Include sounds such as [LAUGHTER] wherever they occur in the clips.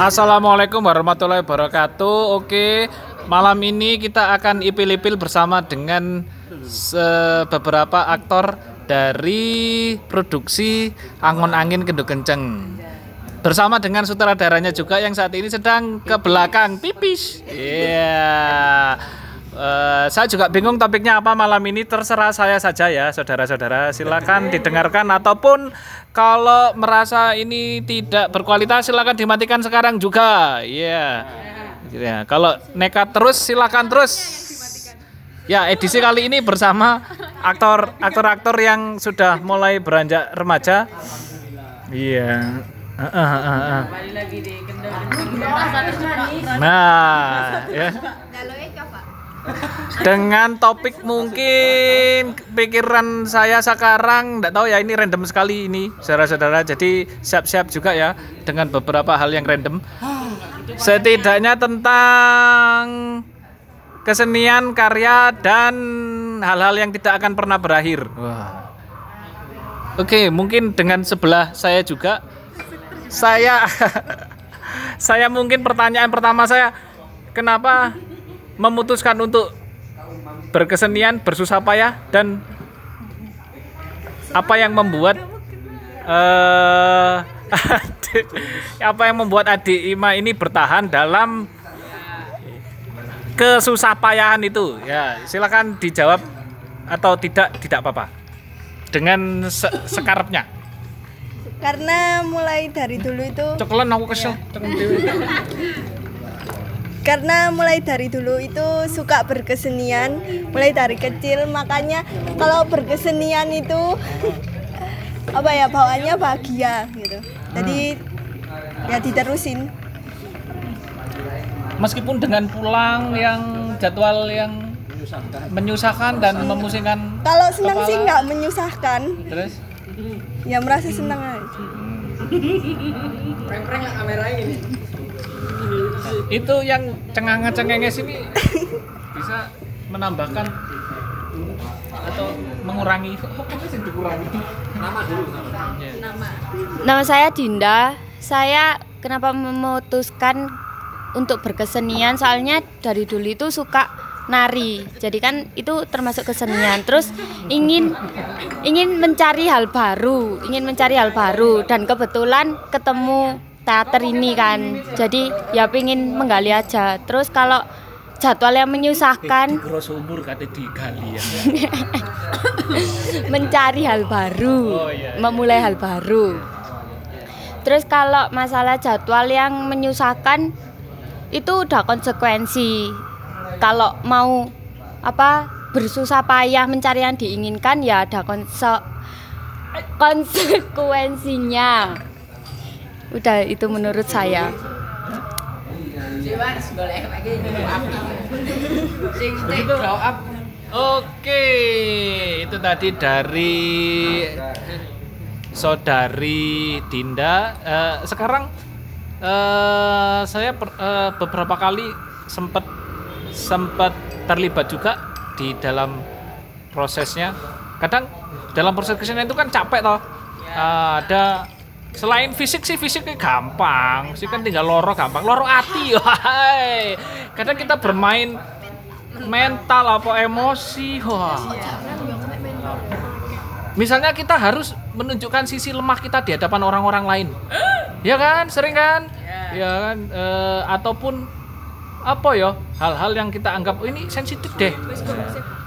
Assalamualaikum warahmatullahi wabarakatuh. Oke, malam ini kita akan ipil-ipil bersama dengan beberapa aktor dari produksi Angon Angin Kendo Kenceng. Bersama dengan sutradaranya juga yang saat ini sedang ke belakang pipis. Iya. Eh, saya juga bingung topiknya apa malam ini terserah saya saja ya saudara-saudara. Silakan didengarkan ataupun kalau merasa ini tidak berkualitas silakan dimatikan sekarang juga. Iya. Ya, kalau nekat terus silakan terus. Ya edisi kali ini bersama aktor aktor-aktor yang sudah mulai beranjak remaja. Iya. Ah, ah, ah, ah. nah ya dengan topik mungkin pikiran saya sekarang tidak tahu ya ini random sekali ini saudara-saudara. Jadi siap-siap juga ya dengan beberapa hal yang random. Setidaknya tentang kesenian karya dan hal-hal yang tidak akan pernah berakhir. Oke mungkin dengan sebelah saya juga saya [LAUGHS] saya mungkin pertanyaan pertama saya kenapa memutuskan untuk berkesenian bersusah payah dan apa yang membuat eh adik, [LAUGHS] apa yang membuat adik Ima ini bertahan dalam kesusah payahan itu? Ya silakan dijawab atau tidak tidak apa-apa. Dengan se sekarapnya Karena mulai dari dulu itu cekelan aku kesel. Dewe. Karena mulai dari dulu itu suka berkesenian mulai dari kecil. Makanya kalau berkesenian itu [LAUGHS] apa ya bawaannya bahagia gitu. Jadi ya diterusin. Meskipun dengan pulang yang jadwal yang menyusahkan dan memusingkan kalau senang sih Kepala. nggak menyusahkan. Terus? Ya merasa senang aja itu yang cengangan cengenges ini bisa menambahkan atau mengurangi apa sih dikurangi nama dulu nama Nama saya Dinda. Saya kenapa memutuskan untuk berkesenian? Soalnya dari dulu itu suka nari. Jadi kan itu termasuk kesenian. Terus ingin ingin mencari hal baru, ingin mencari hal baru dan kebetulan ketemu teater ini kan. Jadi ya pengen menggali aja. Terus kalau jadwal yang menyusahkan umur kata gali ya [LAUGHS] mencari hal baru, Oh, iya, iya. memulai hal baru. Terus kalau masalah jadwal yang menyusahkan itu udah konsekuensi. Kalau mau apa bersusah payah mencari yang diinginkan ya ada konse konsekuensinya. Udah itu menurut saya. Oke, itu tadi dari saudari Dinda. Eh, sekarang eh, saya per- eh, beberapa kali sempat sempat terlibat juga di dalam prosesnya. Kadang dalam proses kesenian itu kan capek toh. Eh, ada selain fisik sih fisiknya gampang, sih kan tinggal loro gampang, loro hati. [LAUGHS] Wahai. Kadang kita bermain mental apa emosi wah. Misalnya kita harus menunjukkan sisi lemah kita di hadapan orang-orang lain. [GASPS] Ya kan? Sering kan? Ya kan? Eh, ataupun apa ya? Hal-hal yang kita anggap "Oh, ini sensitif deh.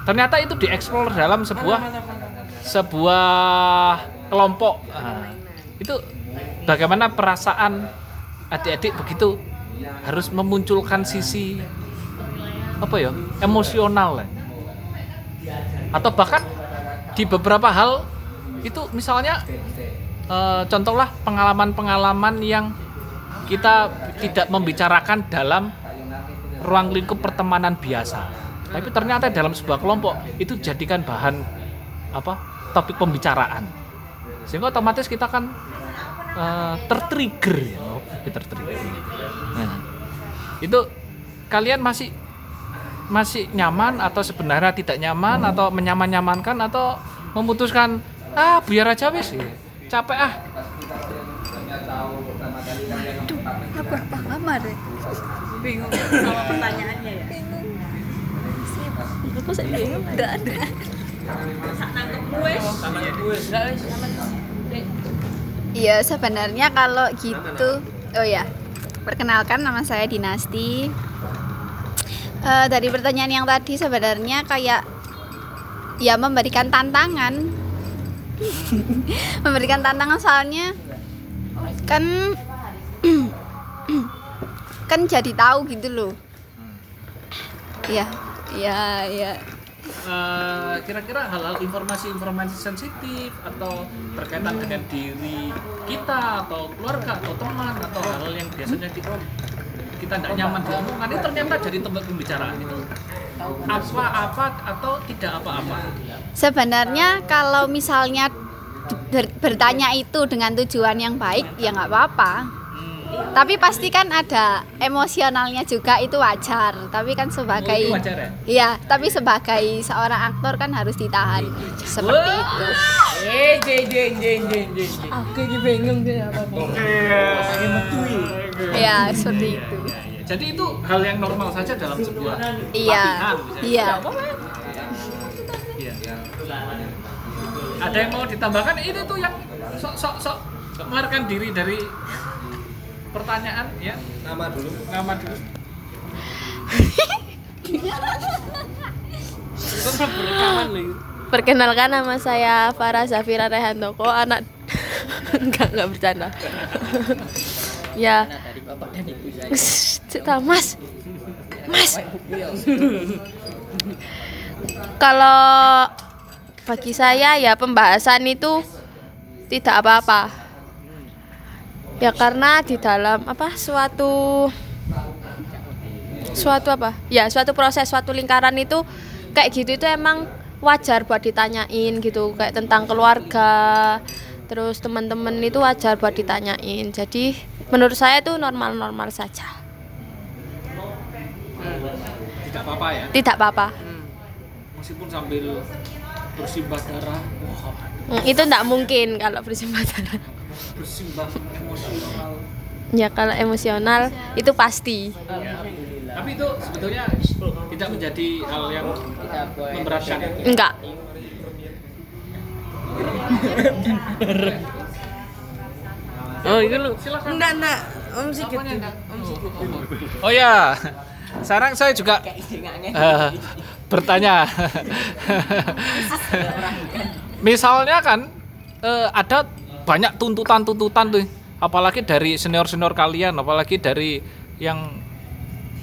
Ternyata itu dieksplor dalam sebuah sebuah kelompok. Nah, itu bagaimana perasaan adik-adik begitu harus memunculkan sisi apa ya emosional lah. atau bahkan di beberapa hal itu misalnya eh, contohlah pengalaman-pengalaman yang kita tidak membicarakan dalam ruang lingkup pertemanan biasa tapi ternyata dalam sebuah kelompok itu jadikan bahan apa topik pembicaraan sehingga otomatis kita kan eh, tertrigger ya oh, tertrigger nah, itu kalian masih masih nyaman atau sebenarnya tidak nyaman atau menyaman-nyamankan atau memutuskan ah biar aja wis capek ah Aku apa kamar deh. Bingung sama pertanyaannya ya. Aku saya bingung. Enggak ada. Iya sebenarnya kalau gitu oh ya perkenalkan nama saya Dinasti. Eh, dari pertanyaan yang tadi sebenarnya kayak ya memberikan tantangan. [LAUGHS] Memberikan tantangan soalnya kan [CLEARS THROAT] kan jadi tahu gitu loh. Iya iya iya Eh, kira-kira hal-hal informasi-informasi sensitif atau berkaitan dengan diri kita atau keluarga atau teman atau hal-hal yang biasanya kita kita tidak nyaman diomongkan itu ternyata jadi tempat pembicaraan itu apa-apa atau tidak apa-apa Sebenarnya kalau misalnya ber- bertanya itu dengan tujuan yang baik ya nggak apa-apa. Tapi pasti kan ada emosionalnya juga itu wajar. Tapi kan sebagai Oh, itu wajar ya? Iya, tapi sebagai seorang aktor kan harus ditahan seperti itu. Eh, jeng jeng jeng jeng jeng. Aku ini bingung deh apa Iya, seperti itu. Iya, iya. jadi itu hal yang normal saja dalam sebuah Iya. Iya. Iya. Ada yang mau ditambahkan? Ini tuh yang sok sok sok mengeluarkan diri dari pertanyaan ya. Nama dulu. Nama dulu. Perkenalkan nama saya Farah Zafira Rehandoko, anak [LAUGHS] enggak enggak bercanda. ya. Cerita Mas. Mas. Kalau bagi saya ya pembahasan itu tidak apa-apa. Ya karena di dalam apa suatu suatu apa? Ya, suatu proses, suatu lingkaran itu kayak gitu itu emang wajar buat ditanyain gitu, kayak tentang keluarga. Terus teman-teman itu wajar buat ditanyain. Jadi menurut saya itu normal-normal saja. Tidak apa-apa ya. Tidak apa-apa. Meskipun sambil bersimbah darah, wah, Hmm, itu tidak mungkin kalau bersimbah darah. Emosional. Ya kalau emosional itu pasti. Ya. Tapi itu sebetulnya tidak menjadi hal yang memberatkan. Enggak. [LAUGHS] Oh, itu lu. Silakan. Enggak, enggak. Om dulu. Om dulu. Oh ya, sekarang saya juga eh, bertanya. Misalnya kan eh, ada banyak tuntutan-tuntutan tuh, apalagi dari senior-senior kalian, apalagi dari yang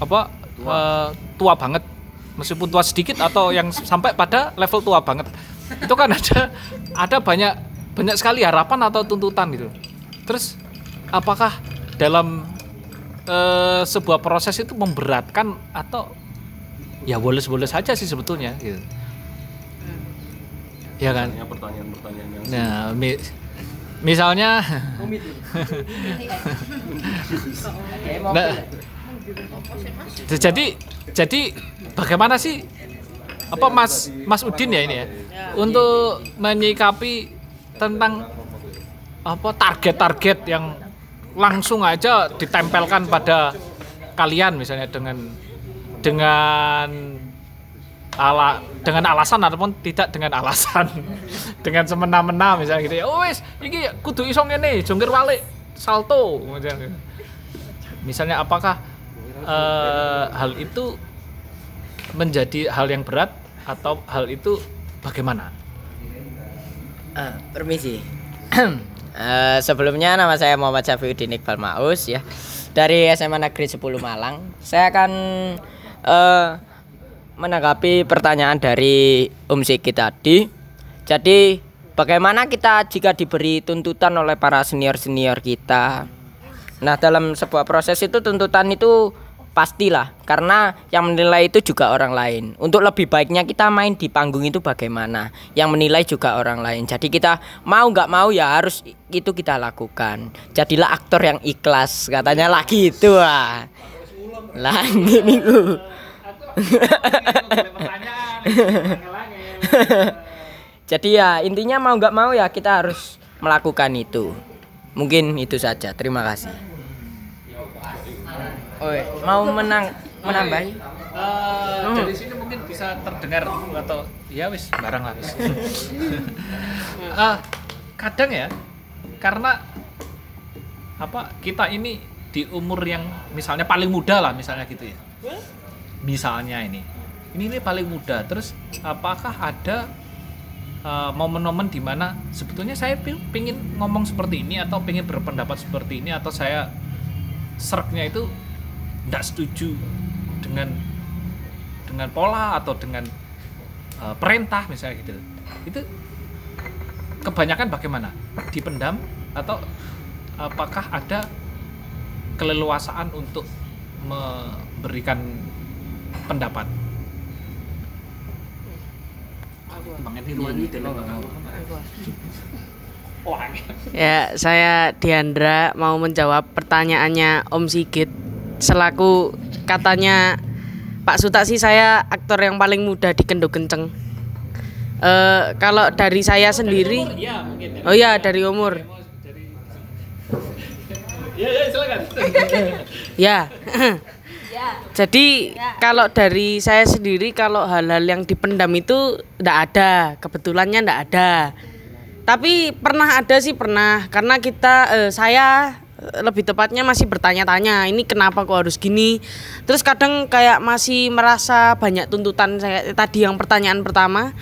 apa eh, tua banget, meskipun tua sedikit atau yang sampai pada level tua banget. Itu kan ada ada banyak banyak sekali harapan atau tuntutan gitu. Terus apakah dalam eh, sebuah proses itu memberatkan atau ya boleh-boleh saja sih sebetulnya gitu. Ya kan? pertanyaan-pertanyaan yang Nah, misalnya Nah, jadi jadi bagaimana sih apa Mas Mas Udin ya ini ya untuk menyikapi tentang apa target-target yang langsung aja ditempelkan pada kalian misalnya dengan dengan ala dengan alasan ataupun tidak dengan alasan [LAUGHS] dengan semena-mena misalnya gitu ya oh wis iki kudu iso ngene jongkir balik salto misalnya misalnya apakah eh, hal itu menjadi hal yang berat atau hal itu bagaimana Ah, permisi. [CLEARS THROAT] Eh, sebelumnya nama saya Muhammad Syafiuddin Iqbal Maus ya. Dari SMA Negeri 10 Malang. Saya akan eh, menanggapi pertanyaan dari Om Siki tadi. Jadi bagaimana kita jika diberi tuntutan oleh para senior-senior kita? Nah, dalam sebuah proses itu tuntutan itu pastilah karena yang menilai itu juga orang lain. Untuk lebih baiknya kita main di panggung itu bagaimana? Yang menilai juga orang lain. Jadi kita mau nggak mau ya harus itu kita lakukan. Jadilah aktor yang ikhlas katanya lagi itu ah. Lah ini [LAUGHS] Jadi ya intinya mau nggak mau ya kita harus melakukan itu. Mungkin itu saja. Terima kasih. Oh, mau menang menambahi? Eh, dari sini mungkin bisa terdengar atau ya wis barang lah wis. [LAUGHS] Eh, kadang ya karena apa kita ini di umur yang misalnya paling muda lah misalnya gitu ya. Misalnya ini. Ini ini paling muda. Terus apakah ada eh, momen-momen di mana sebetulnya saya pi- pingin ngomong seperti ini atau pingin berpendapat seperti ini atau saya serknya itu tidak setuju dengan dengan pola atau dengan uh, perintah misalnya gitu itu kebanyakan bagaimana dipendam atau apakah ada keleluasaan untuk memberikan pendapat Ya, saya Diandra mau menjawab pertanyaannya Om Sigit. Selaku katanya Pak Suta sih saya aktor yang paling muda di Kendo Kenceng. Eh, kalau dari saya sendiri, ya mungkin ya. oh ya dari umur, Ya, ya silakan. ya. [LAUGHS] Jadi kalau dari saya sendiri kalau hal-hal yang dipendam itu tidak ada, kebetulannya tidak ada. Tapi pernah ada sih pernah karena kita eh, saya eh, lebih tepatnya masih bertanya-tanya ini kenapa kok harus gini. Terus kadang kayak masih merasa banyak tuntutan saya tadi yang pertanyaan pertama.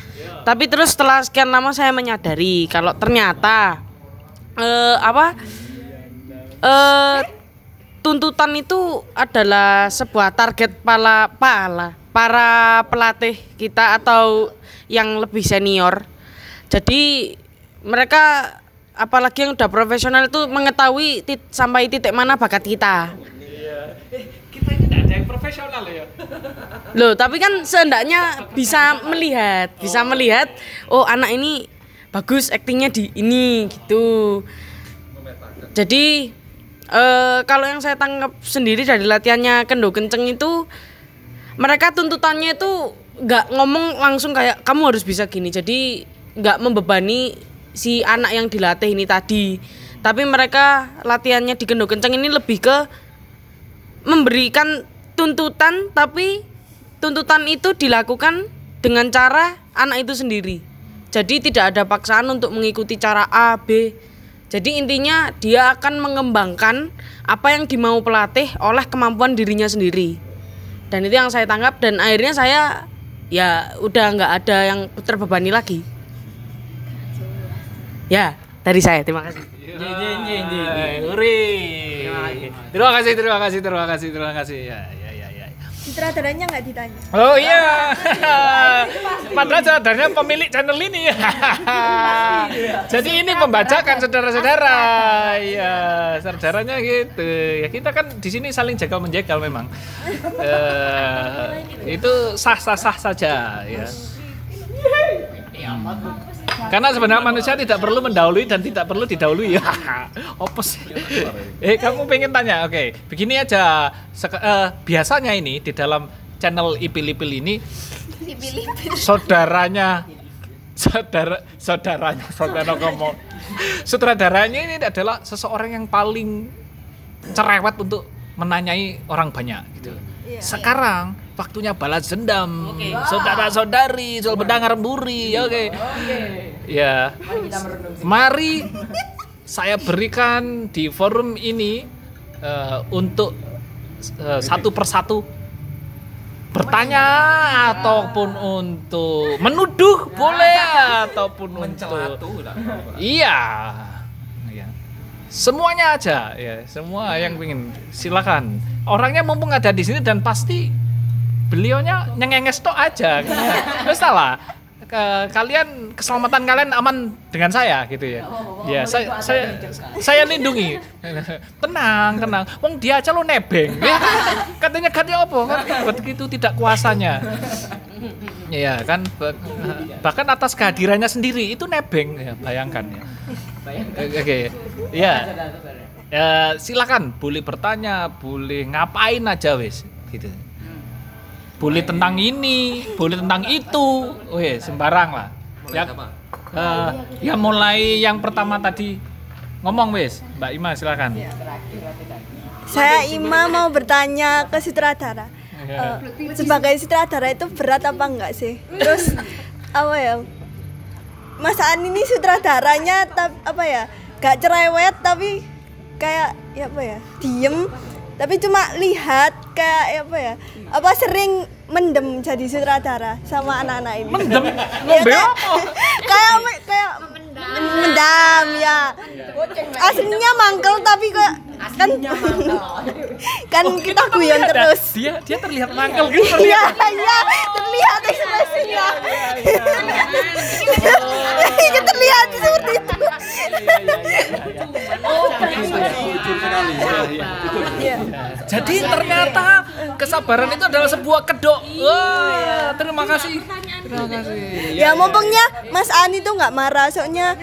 Tapi terus setelah sekian lama saya menyadari kalau ternyata eh, apa eh tuntutan itu adalah sebuah target para pala para pelatih kita atau yang lebih senior. Jadi mereka apalagi yang udah profesional itu mengetahui tit- sampai titik mana bakat kita. Kita ini tidak ada yang profesional ya. Loh, tapi kan seenggaknya bisa melihat, bisa melihat oh anak ini bagus aktingnya di ini gitu. Jadi eh kalau yang saya tangkap sendiri dari latihannya Kendo Kenceng itu mereka tuntutannya itu nggak ngomong langsung kayak kamu harus bisa gini. Jadi nggak membebani si anak yang dilatih ini tadi. Tapi mereka latihannya di Kendo Kenceng ini lebih ke memberikan tuntutan tapi tuntutan itu dilakukan dengan cara anak itu sendiri. Jadi tidak ada paksaan untuk mengikuti cara A, B. Jadi intinya dia akan mengembangkan apa yang dimau pelatih oleh kemampuan dirinya sendiri. Dan itu yang saya tangkap dan akhirnya saya ya udah nggak ada yang terbebani lagi. Ya, dari saya terima kasih. Terima kasih, terima kasih, terima kasih, terima kasih. Sutradaranya nggak ditanya. Oh iya. [LAUGHS] Padahal sadarnya pemilik channel ini. [LAUGHS] Jadi ini pembacakan saudara-saudara. Iya, saudaranya gitu. Ya kita kan di sini saling jaga menjegal memang. [LAUGHS] Eh, itu sah-sah-sah saja ya. Karena sebenarnya manusia tidak perlu mendahului dan tidak perlu didahului [LAUGHS] ya. Opus. eh kamu pengen tanya? Oke, begini aja. Sek- eh, biasanya ini di dalam channel Ipil-Ipil ini saudaranya saudara saudaranya saudara [LAUGHS] ngomong sutradaranya ini adalah seseorang yang paling cerewet untuk menanyai orang banyak gitu. Sekarang waktunya balas dendam, saudara-saudari, soal bedang remburi, oke. Ya, mari saya berikan di forum ini eh, untuk eh, satu persatu bertanya ataupun untuk menuduh boleh ataupun untuk iya. Iya. semuanya aja ya semua yang ingin silakan. Orangnya mumpung ada di sini dan pasti beliaunya nyengenges tok aja. Terus salah ke- kalian keselamatan kalian aman dengan saya gitu ya. Ya saya saya saya lindungi. Tenang tenang. Wong dia aja lo nebeng ya, katanya katanya apa? Kan begitu tidak kuasanya. Iya kan Ba- bahkan atas kehadirannya sendiri itu nebeng. Ya bayangkan ya. Oke ya ya silakan. Boleh bertanya boleh ngapain aja wes. Gitu boleh tentang ini, boleh tentang itu, weh sembarang lah. Ya, eh, ya mulai yang pertama tadi ngomong wes, Mbak Ima silakan. saya Ima mau bertanya ke sutradara. Eh, sebagai sutradara itu berat apa enggak sih? Terus apa ya? Mas An ini sutradaranya tap- apa ya? Gak cerewet tapi kayak ya apa ya? Diem tapi cuma lihat kayak ya apa ya? Apa sering mendem jadi sutradara sama anak-anak ini? Mendem? Ya, Ngombe kayak- apa? kayak kayak mendam ya. Aslinya mangkel tapi kayak kan kan kita guyon Ada- terus. Dia dia terlihat mangkel gitu. Iya, terlihat. iya, terlihat ekspresinya. Iya, terlihat seperti itu. Iya. Jadi ternyata kesabaran itu adalah sebuah kedok. Wah, terima kasih. Terima kasih. Ya, mumpungnya Mas Ani tuh nggak marah, soalnya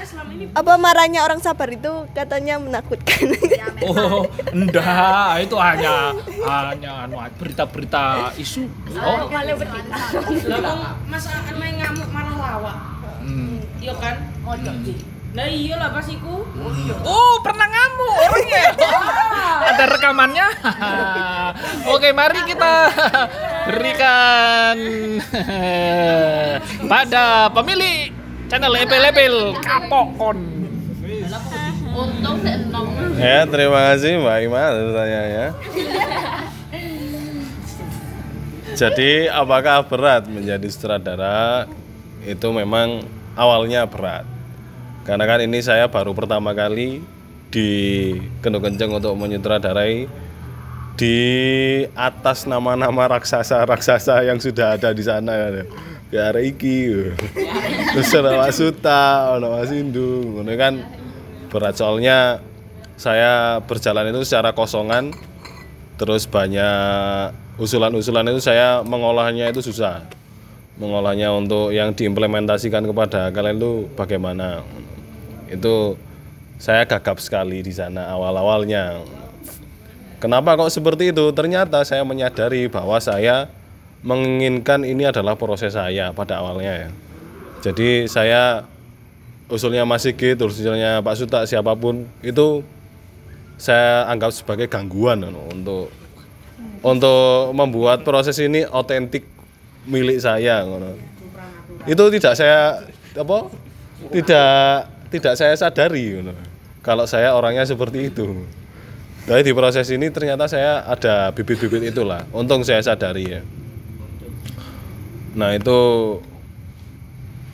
apa marahnya orang sabar itu katanya menakutkan. [LAUGHS] Oh, enggak, itu hanya hanya anu, berita-berita isu. Oh, Mas main ngamuk malah lawak. hmm. Iya kan? Nah iya lah pas iku. Oh, pernah ngamuk orangnya. [LAUGHS] Ada rekamannya. [LAUGHS] Oke, mari kita berikan pada pemilik channel Epel-Epel Kapokon. Ya, terima kasih Mbak Ima atas pertanyaannya. Jadi, apakah berat menjadi sutradara? Itu memang awalnya berat. Karena kan ini saya baru pertama kali di Kendung Kenceng untuk menyutradarai di atas nama-nama raksasa-raksasa yang sudah ada di sana. Kayak ada iki, terus ada Pak Suta, ada Mas Indung, ini kan berat. Soalnya saya berjalan itu secara kosongan terus banyak usulan-usulan itu saya mengolahnya itu susah. Mengolahnya untuk yang diimplementasikan kepada kalian itu bagaimana itu saya gagap sekali di sana awal-awalnya kenapa kok seperti itu ternyata saya menyadari bahwa saya menginginkan ini adalah proses saya pada awalnya ya jadi saya usulnya Mas Sigit, usulnya Pak Suta siapa pun itu saya anggap sebagai gangguan untuk untuk membuat proses ini otentik milik saya. Itu tidak saya apa? Tidak tidak saya sadari ngono. Kalau saya orangnya seperti itu. Tapi di proses ini ternyata saya ada bibit-bibit itulah. Untung saya sadari ya. Nah, itu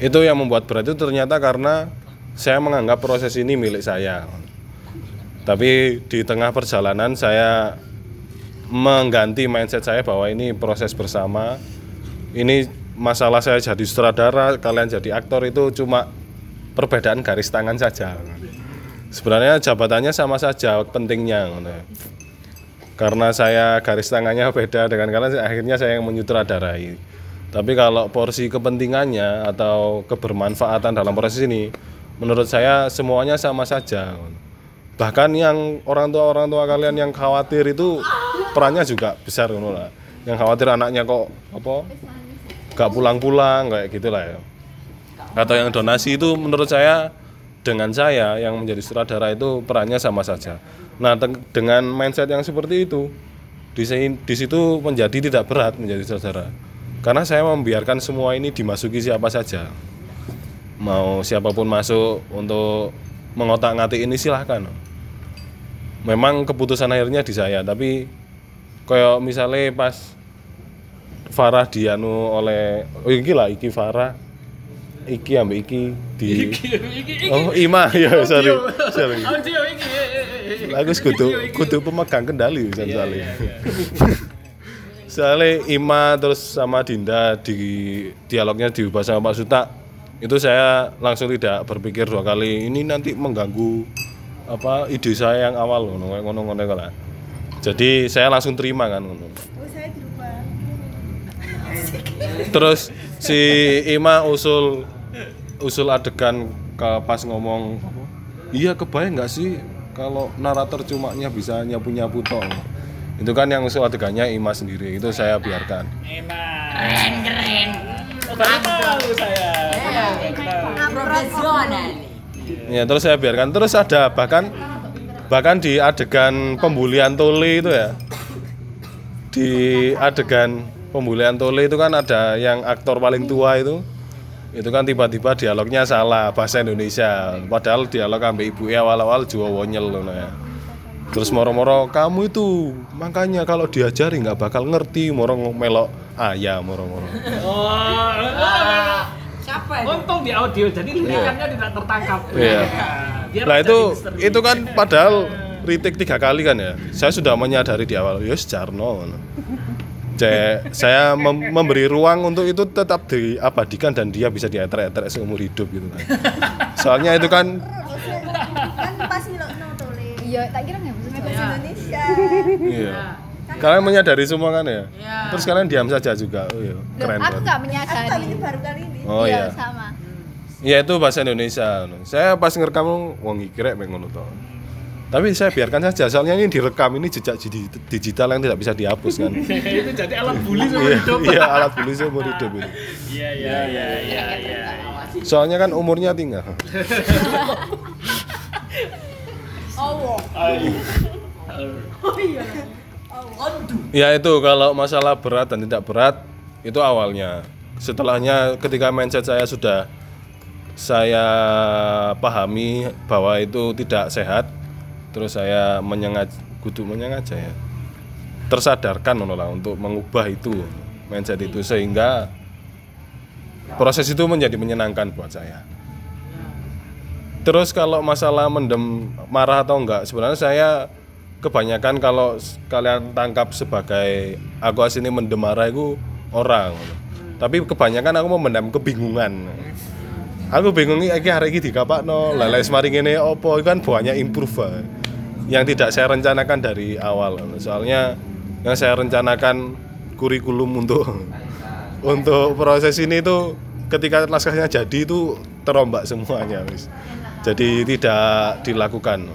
itu yang membuat berat itu ternyata karena saya menganggap proses ini milik saya tapi di tengah perjalanan saya mengganti mindset saya bahwa ini proses bersama ini masalah saya jadi sutradara kalian jadi aktor itu cuma perbedaan garis tangan saja sebenarnya jabatannya sama saja pentingnya karena saya garis tangannya beda dengan kalian akhirnya saya yang menyutradarai tapi kalau porsi kepentingannya atau kebermanfaatan dalam proses ini, menurut saya semuanya sama saja. Bahkan yang orang tua orang tua kalian yang khawatir itu perannya juga besar. Yang khawatir anaknya kok apa? Gak pulang-pulang kayak gitulah ya. Atau yang donasi itu menurut saya dengan saya yang menjadi sutradara itu perannya sama saja. Nah, dengan mindset yang seperti itu di, di situ menjadi tidak berat menjadi sutradara. Karena saya membiarkan semua ini dimasuki siapa saja. Mau siapa pun masuk untuk mengotak ngatik ini silahkan. Memang keputusan akhirnya di saya tapi kayak misalnya pas Farah dianu oleh oh iki lah iki Farah iki ambek iki di oh Ima [LAUGHS] ya sorry sorry. Aku kudu kudu pemegang kendali bisa soalnya soalnya Ima terus sama Dinda di dialognya diubah sama Pak Suta. Itu saya langsung tidak berpikir dua kali ini nanti mengganggu apa ide saya yang awal ngono ngono ngono ngono lah. jadi saya langsung terima kan ngono. terus si Ima usul usul adegan ke pas ngomong iya kebayang nggak sih kalau narator cuma nya bisa nyapu nyapu toh? Itu kan yang usul adegannya Ima sendiri itu saya biarkan. Ya terus saya biarkan. Terus ada bahkan bahkan di adegan pembulian Tole itu ya. Di adegan pembulian Tole itu kan ada yang aktor paling tua itu itu kan tiba-tiba dialognya salah bahasa Indonesia padahal dialog ambek ibu awal-awal jual wonyel ngono ya terus moro-moro kamu itu makanya kalau diajari nggak bakal ngerti moro melok ayam moro-moro Untung di audio, jadi lirikannya tidak tertangkap. Iya. Biar Nah itu misteri. itu kan padahal retake tiga kali kan ya. Saya sudah menyadari di awal, ya Jarno. Cek, saya mem- memberi ruang untuk itu tetap diabadikan dan dia bisa dietrek-etrek seumur hidup gitu kan. Soalnya itu kan kan pas milokno tole Iya, tak kira nggak bisa bahasa Indonesia iya. Kalian menyadari semua kan ya? Terus kalian diam saja juga. Oh iya, Loh, keren aku banget. nggak menyadari. ini baru kali ini Oh iya, iya. sama. Iya itu bahasa Indonesia. Saya pas ngerekam wong iki pengen ngono to. Tapi saya biarkan saja, soalnya ini direkam ini jejak di- digital yang tidak bisa dihapus kan. [LAUGHS] itu jadi alat bully seumur Iya, hidup. iya alat tulis seumur hidup ini. Iya, iya, iya, iya, iya. Soalnya kan umurnya tinggal. Ya itu kalau masalah berat dan tidak berat itu awalnya. Setelahnya ketika mindset saya sudah saya pahami bahwa itu tidak sehat, terus saya menyengat kudu menyengaja ya. Tersadarkan lah untuk mengubah itu mindset itu sehingga proses itu menjadi menyenangkan buat saya. Terus kalau masalah mendem marah atau enggak, sebenarnya saya kebanyakan kalau kalian tangkap sebagai aku asini mendem marah itu orang. Tapi kebanyakan aku memendam kebingungan. Aku bingung iki hari ini dikapakno, lah lek semari ngene opo itu kan banyak improve. Yang tidak saya rencanakan dari awal. Soalnya yang saya rencanakan kurikulum untuk [LAUGHS] untuk proses ini itu ketika naskahnya jadi itu terombak semuanya wis. Jadi tidak dilakukan.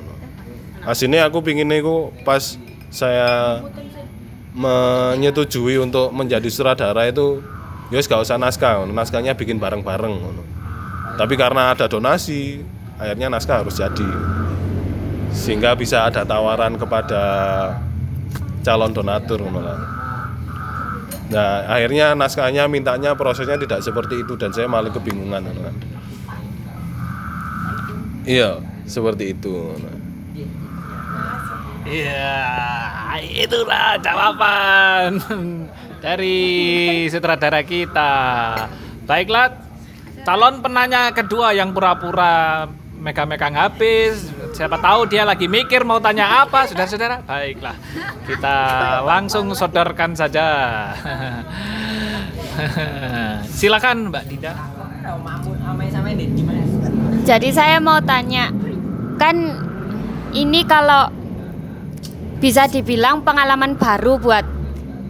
Aslinya aku pingin itu pas saya menyetujui untuk menjadi sutradara itu ya gak usah naskah, naskahnya bikin bareng-bareng. Tapi karena ada donasi, akhirnya naskah harus jadi. Sehingga bisa ada tawaran kepada calon donatur. Nah, akhirnya naskahnya mintanya prosesnya tidak seperti itu dan saya malah kebingungan kan. Iya, seperti itu. Iya, itulah jawaban dari sutradara kita. Baiklah, calon penanya kedua yang pura-pura megang-megang habis. Siapa tahu dia lagi mikir mau tanya apa, saudara-saudara. Baiklah, kita langsung sodorkan saja. [LAUGHS] Silakan Mbak Dinda. Jadi saya mau tanya, kan ini kalau bisa dibilang pengalaman baru buat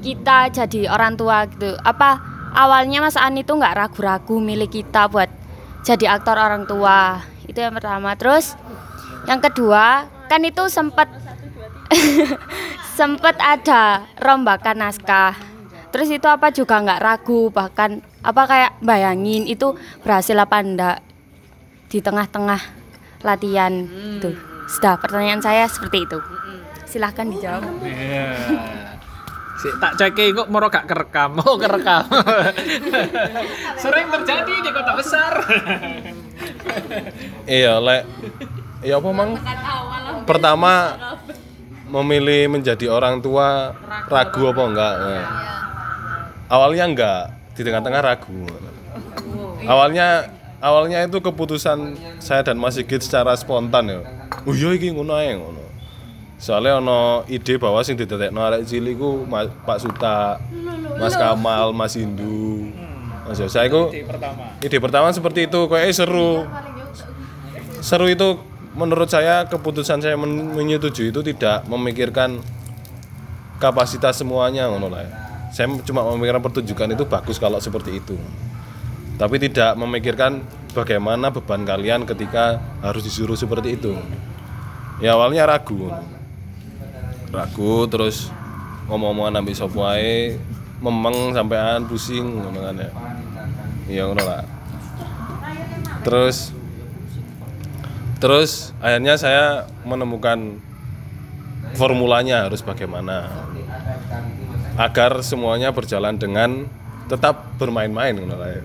kita jadi orang tua gitu. Apa awalnya Mas An itu nggak ragu-ragu milik kita buat jadi aktor orang tua? Itu yang pertama. Terus yang kedua, kan itu sempat [LAUGHS] sempat ada rombakan naskah. Terus itu apa juga nggak ragu bahkan apa kayak bayangin itu berhasil apa enggak di tengah-tengah latihan itu. Sudah pertanyaan saya seperti itu. Silahkan dijawab. Iya. Si tak cek kok moro gak kerekam. Oh, kerekam. [LAUGHS] Sering terjadi di kota besar. Iya, lek ya apa mang? Pertama memilih menjadi orang tua ragu apa enggak? Nah. Awalnya enggak, di tengah-tengah ragu. Awalnya awalnya itu keputusan saya dan Mas Sigit secara spontan ya. Oh iya iki ngono ae ngono. Soalnya ono ide bahwa sing didadekno arek cilik iku Ma- Pak Suta, Mas Kamal, Mas Hindu. Mas Yo, saya iku ide pertama seperti itu, kayak seru. Seru itu menurut saya keputusan saya men- menyetujui itu tidak memikirkan kapasitas semuanya ngono ya. Saya cuma memikirkan pertunjukan itu bagus kalau seperti itu. Tapi tidak memikirkan bagaimana beban kalian ketika harus disuruh seperti itu. Ya awalnya ragu. Ragu terus ngomong-ngomongan ambil sop memeng sampean pusing ngono kan ya. Iya ngono lah. Terus terus akhirnya saya menemukan formulanya harus bagaimana agar semuanya berjalan dengan tetap bermain-main lah ya.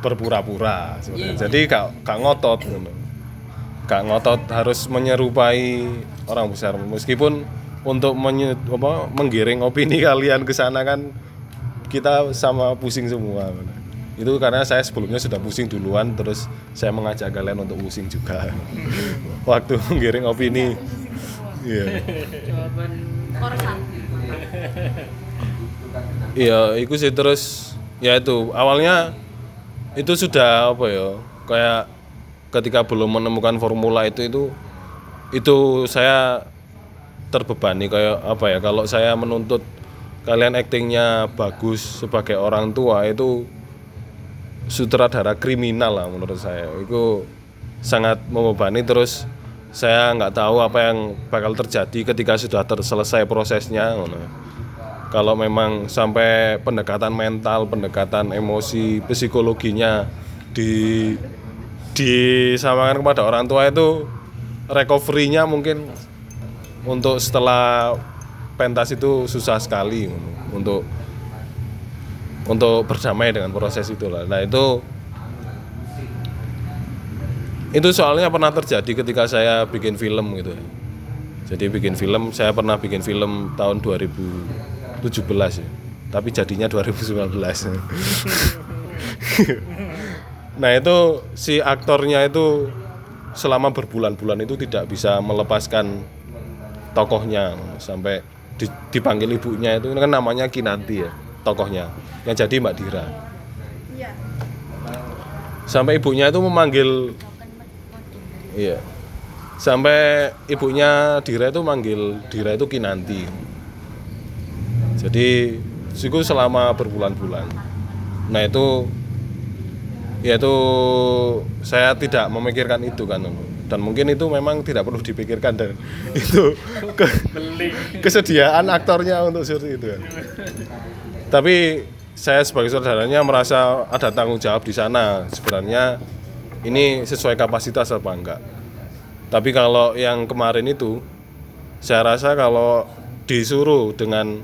Berpura-pura. Jadi gak, gak ngotot. Gak ngotot harus menyerupai orang besar meskipun untuk menye, apa, menggiring opini [LAUGHS] kalian ke sana kan kita sama pusing semua. Itu karena saya sebelumnya sudah pusing duluan terus saya mengajak kalian untuk pusing juga. [LAUGHS] Waktu menggiring opini. Iya. Iya, itu sih terus ya itu awalnya itu sudah apa ya kayak ketika belum menemukan formula itu itu itu saya terbebani kayak apa ya kalau saya menuntut kalian aktingnya bagus sebagai orang tua itu sutradara kriminal lah menurut saya. Itu sangat membebani. Terus saya nggak tahu apa yang bakal terjadi ketika sudah terselesai prosesnya kalau memang sampai pendekatan mental pendekatan emosi psikologinya di disamakan kepada orang tua itu recovery-nya mungkin untuk setelah pentas itu susah sekali untuk untuk berdamai dengan proses itulah. Nah itu itu soalnya pernah terjadi ketika saya bikin film gitu. Jadi bikin film, saya pernah bikin film tahun 2017 ya. Tapi jadinya 2019. [LAUGHS] nah itu si aktornya itu selama berbulan-bulan itu tidak bisa melepaskan tokohnya sampai di- dipanggil ibunya itu kan namanya Kinanti ya tokohnya yang jadi Mbak Dira. Sampai ibunya itu memanggil iya. Sampai ibunya Dira itu manggil Dira itu Kinanti. Jadi itu selama berbulan-bulan. Nah itu ya itu saya tidak memikirkan itu kan dan mungkin itu memang tidak perlu dipikirkan dan [LAUGHS] itu ke- kesediaan aktornya untuk seperti itu kan tapi saya sebagai saudaranya merasa ada tanggung jawab di sana. Sebenarnya ini sesuai kapasitas apa enggak. Tapi kalau yang kemarin itu saya rasa kalau disuruh dengan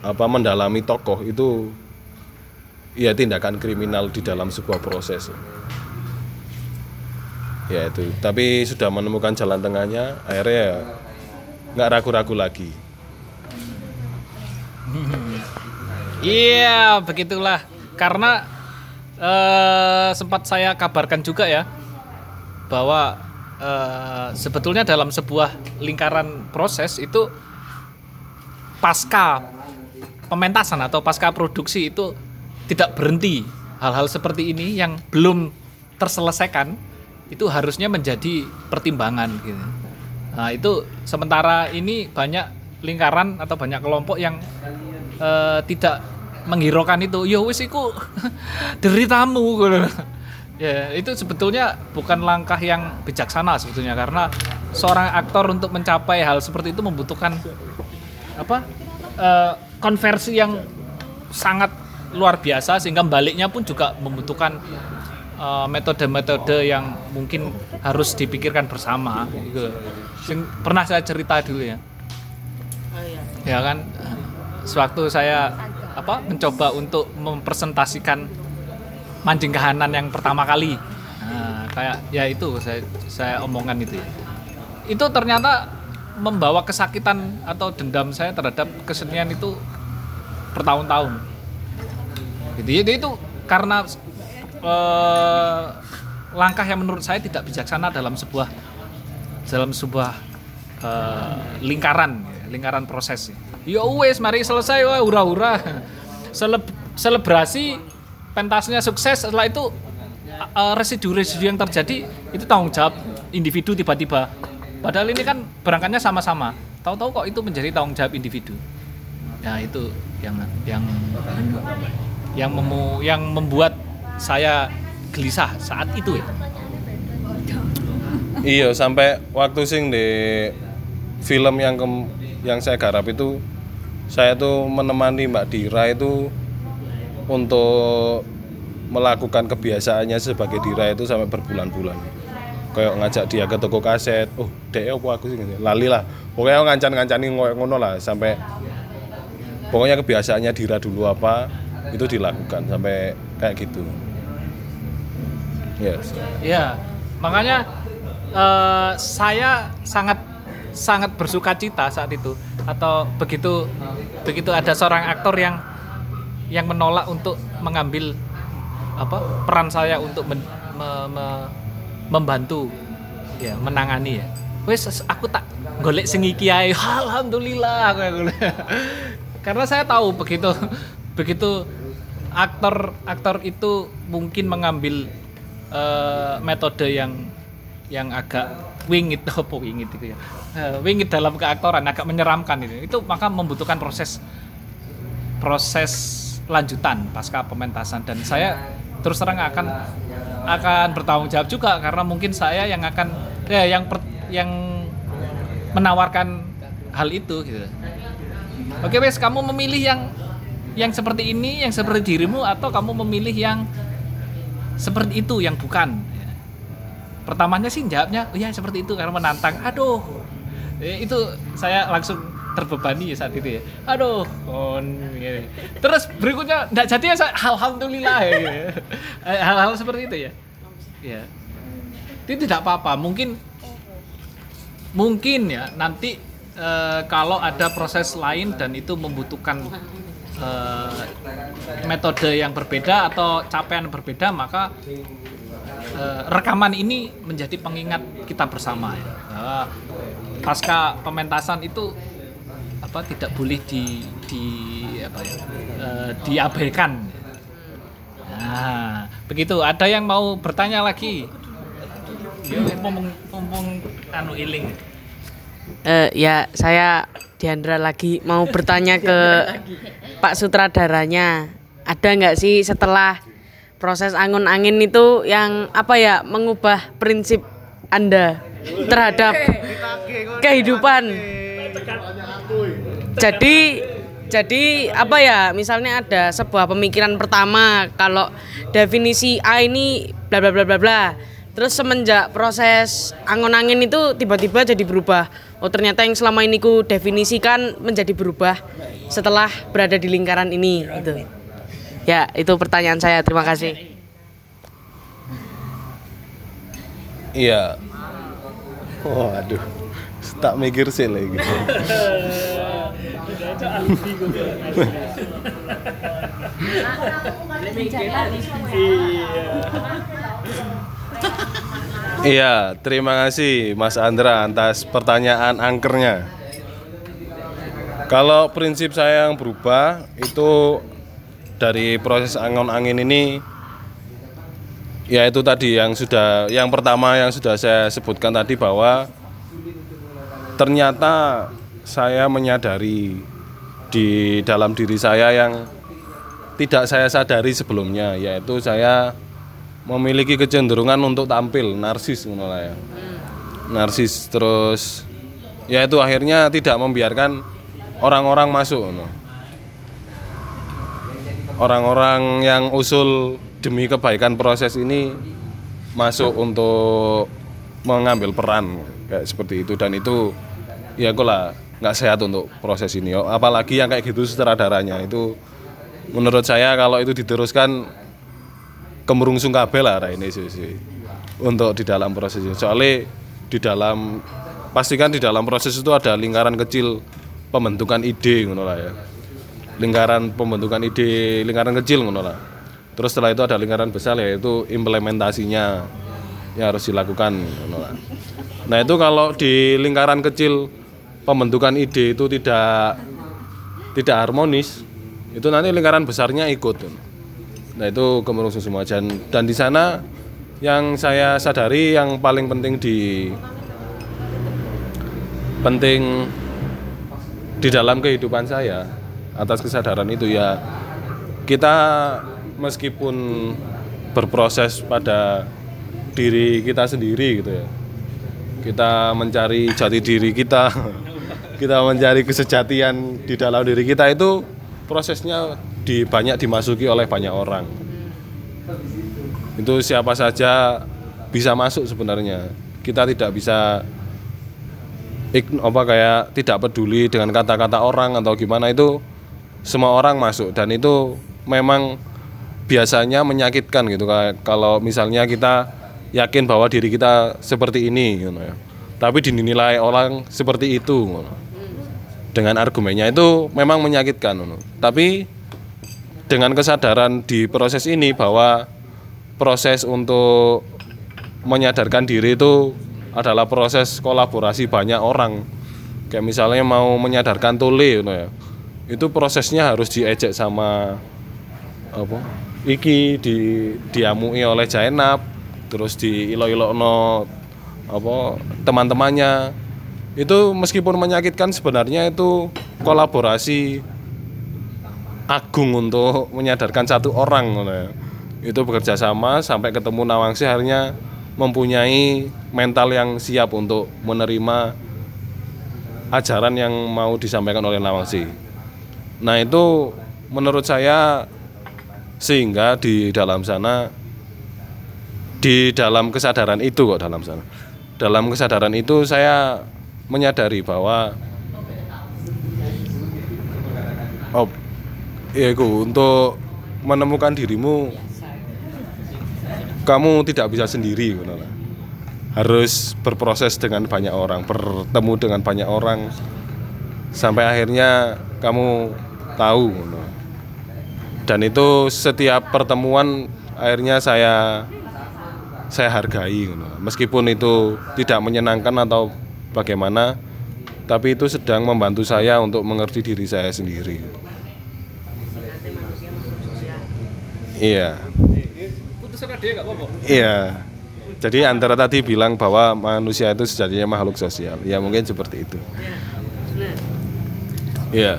apa mendalami tokoh itu ya tindakan kriminal di dalam sebuah proses. Ya itu. Tapi sudah menemukan jalan tengahnya akhirnya ya nggak ragu-ragu lagi [LAUGHS] Iya, begitulah. Karena eh, sempat saya kabarkan juga ya bahwa eh, sebetulnya dalam sebuah lingkaran proses itu pasca pementasan atau pasca produksi itu tidak berhenti. Hal-hal seperti ini yang belum terselesaikan itu harusnya menjadi pertimbangan gitu. Nah, itu sementara ini banyak lingkaran atau banyak kelompok yang eh, tidak menghiraukan itu. Ya wis iku [LAUGHS] deritamu gitu. Ya, itu sebetulnya bukan langkah yang bijaksana sebetulnya karena seorang aktor untuk mencapai hal seperti itu membutuhkan apa? eh, konversi yang sangat luar biasa sehingga baliknya pun juga membutuhkan eh, metode-metode yang mungkin harus dipikirkan bersama gitu. Sing pernah saya cerita dulu ya. Ya kan sewaktu saya apa mencoba untuk mempresentasikan mancing kahanan yang pertama kali. Nah, kayak ya itu saya saya omongan itu ya. Itu ternyata membawa kesakitan atau dendam saya terhadap kesenian itu bertahun-tahun. Gitu. Jadi itu karena eh, langkah yang menurut saya tidak bijaksana dalam sebuah dalam sebuah eh, lingkaran lingkaran proses. Ya wes mari selesai wah hura-hura. Seleb- selebrasi pentasnya sukses setelah itu eh, residu-residu yang terjadi itu tanggung jawab individu tiba-tiba. Padahal ini kan berangkatnya sama-sama. Tahu-tahu kok itu menjadi tanggung jawab individu. Nah, itu yang yang yang memu, yang membuat saya gelisah saat itu ya. iya sampai waktu sing di film yang kem- yang saya garap itu saya tuh menemani Mbak Dira itu untuk melakukan kebiasaannya sebagai Dira itu sampai berbulan-bulan. Kayak ngajak dia ke toko kaset oh dek apa aku sih? Lali lah. Pokoknya ngancan-ngancani ngono lah sampai pokoknya kebiasaannya dira dulu apa itu dilakukan sampai kayak gitu. Yes. Ya, makanya eh, saya sangat sangat bersuka cita saat itu atau begitu begitu ada seorang aktor yang yang menolak untuk mengambil apa peran saya untuk men- me- me- membantu ya menangani ya. Wes aku tak golek sing iki ae. [LAUGHS] Alhamdulillah aku yang golek. Karena saya tahu begitu [LAUGHS] begitu aktor aktor itu mungkin mengambil eh, metode yang yang agak wingit [LAUGHS] apa wingit itu ya? Eh, wingit dalam keaktoran agak menyeramkan itu. Itu maka membutuhkan proses proses lanjutan pasca pementasan. Dan saya terus terang akan akan bertanggung jawab juga karena mungkin saya yang akan ya yang per- yang menawarkan hal itu gitu. Oke wes kamu memilih yang yang seperti ini yang seperti dirimu atau kamu memilih yang seperti itu yang bukan pertamanya sih jawabnya oh ya seperti itu karena menantang. Aduh. Eh, itu saya langsung terbebani ya saat itu ya. Aduh kon gini. terus berikutnya enggak jadi ya alhamdulillah ya gitu ya. Eh, hal-hal seperti itu ya. Ya. Itu tidak apa-apa. Mungkin mungkin ya nanti eh, kalau ada proses lain dan itu membutuhkan eh, metode yang berbeda atau capaian berbeda maka eh, rekaman ini menjadi pengingat kita bersama ya. Bahwa pasca pementasan itu apa tidak boleh di di apa ya eh, diabaikan. Nah, begitu. Ada yang mau bertanya lagi? Ya, mumpung, mumpung anu iling. Eh, ya saya Diandra lagi mau bertanya ke Pak sutradaranya ada nggak sih setelah proses angun angin itu yang apa ya mengubah prinsip anda terhadap kehidupan. Jadi jadi apa ya misalnya ada sebuah pemikiran pertama kalau definisi A ini bla bla bla bla bla terus semenjak proses angon angin itu tiba-tiba jadi berubah. Oh ternyata yang selama ini ku definisikan menjadi berubah setelah berada di lingkaran ini itu ya itu pertanyaan saya. Terima kasih. Iya. Oh aduh tak mikir sih lagi. Iya, terima kasih Mas Andra atas pertanyaan angkernya. Kalau prinsip saya yang berubah itu dari proses angon angin ini ya itu tadi yang sudah yang pertama yang sudah saya sebutkan tadi bahwa ternyata saya menyadari di dalam diri saya yang tidak saya sadari sebelumnya yaitu saya memiliki kecenderungan untuk tampil narsis lah ya. Narsis terus ya itu akhirnya tidak membiarkan orang-orang masuk. Orang-orang yang usul demi kebaikan proses ini masuk untuk mengambil peran kayak seperti itu. Dan itu ya lah nggak sehat untuk proses ini. Apalagi yang kayak gitu sutradaranya. Itu menurut saya kalau itu diteruskan kemerungsung kabel lah ini sih, sih. Untuk di dalam proses ini. Soalnya di dalam pastikan di dalam proses itu ada lingkaran kecil pembentukan ide ngono lah ya lingkaran pembentukan ide lingkaran kecil ngono terus setelah itu ada lingkaran besar yaitu implementasinya yang harus dilakukan ngono nah itu kalau di lingkaran kecil pembentukan ide itu tidak tidak harmonis itu nanti lingkaran besarnya ikut. Nah itu kemerungsung semua. Dan dan di sana yang saya sadari yang paling penting di penting di dalam kehidupan saya atas kesadaran itu ya kita meskipun berproses pada diri kita sendiri gitu ya kita mencari jati diri kita [LAUGHS] kita mencari kesejatian di dalam diri kita itu prosesnya di banyak dimasuki oleh banyak orang. Itu siapa saja bisa masuk sebenarnya. Kita tidak bisa apa kayak tidak peduli dengan kata-kata orang atau gimana itu semua orang masuk dan itu memang biasanya menyakitkan gitu kalau misalnya kita yakin bahwa diri kita seperti ini gitu ya. tapi dinilai orang seperti itu gitu. dengan argumennya itu memang menyakitkan gitu. tapi dengan kesadaran di proses ini bahwa proses untuk menyadarkan diri itu adalah proses kolaborasi banyak orang kayak misalnya mau menyadarkan tule gitu ya itu prosesnya harus diejek sama apa iki di diamui oleh Jainab terus di ilo no apa teman-temannya itu meskipun menyakitkan sebenarnya itu kolaborasi agung untuk menyadarkan satu orang ya. itu bekerja sama sampai ketemu Nawangsi akhirnya mempunyai mental yang siap untuk menerima ajaran yang mau disampaikan oleh Nawangsi. Nah itu menurut saya sehingga di dalam sana di dalam kesadaran itu kok dalam sana. Dalam kesadaran itu saya menyadari bahwa oh ya iku, untuk menemukan dirimu kamu tidak bisa sendiri harus berproses dengan banyak orang bertemu dengan banyak orang sampai akhirnya kamu tahu dan itu setiap pertemuan akhirnya saya saya hargai meskipun itu tidak menyenangkan atau bagaimana tapi itu sedang membantu saya untuk mengerti diri saya sendiri iya Iya. Jadi antara tadi bilang bahwa manusia itu sejatinya makhluk sosial. Ya mungkin seperti itu. Iya.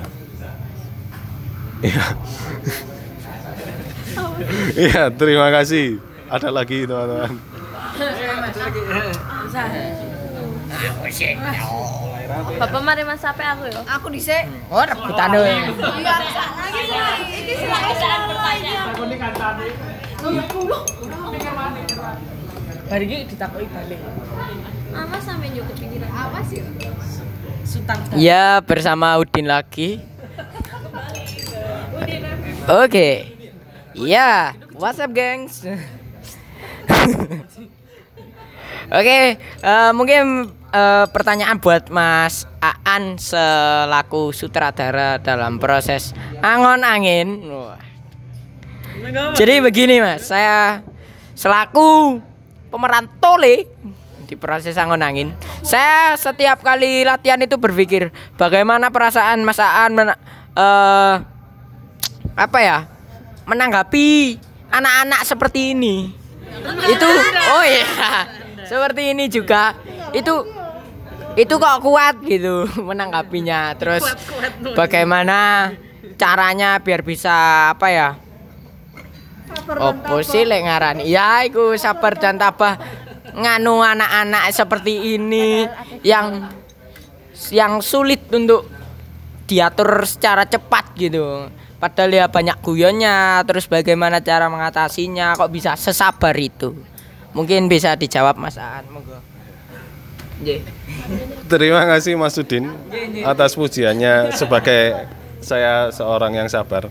Iya. Iya, terima kasih. Ada lagi teman-teman. Bapak mari mas sampai aku ya. Aku dhisik. Oh, rebutan dong. Iya, lagi iki Hari ini ditakoki balik. Awas sampai juga kepikiran. Awas ya. Sultan. Ya, bersama Udin lagi. Oke. Ya, what's up, gengs? [LAUGHS] Oke, eh, mungkin eh, pertanyaan buat Mas Aan selaku sutradara dalam proses Angon Angin. Jadi begini Mas, saya selaku pemeran Tole di proses Angon Angin, saya setiap kali latihan itu berpikir bagaimana perasaan Mas Aan mena- eh, apa ya menanggapi anak-anak seperti ini. Itu oh iya [LAUGHS] seperti ini juga itu itu kok kuat gitu [LAUGHS] menanggapinya terus bagaimana caranya biar bisa apa ya Opo sih lek ngarani? Ya iku sabar dan tabah nganu anak-anak seperti ini yang yang sulit untuk diatur secara cepat gitu. Padahal ya banyak guyonnya, terus bagaimana cara mengatasinya kok bisa sesabar itu? Mungkin bisa dijawab Mas Aan, monggo. Terima kasih Mas Udin atas pujiannya sebagai saya seorang yang sabar.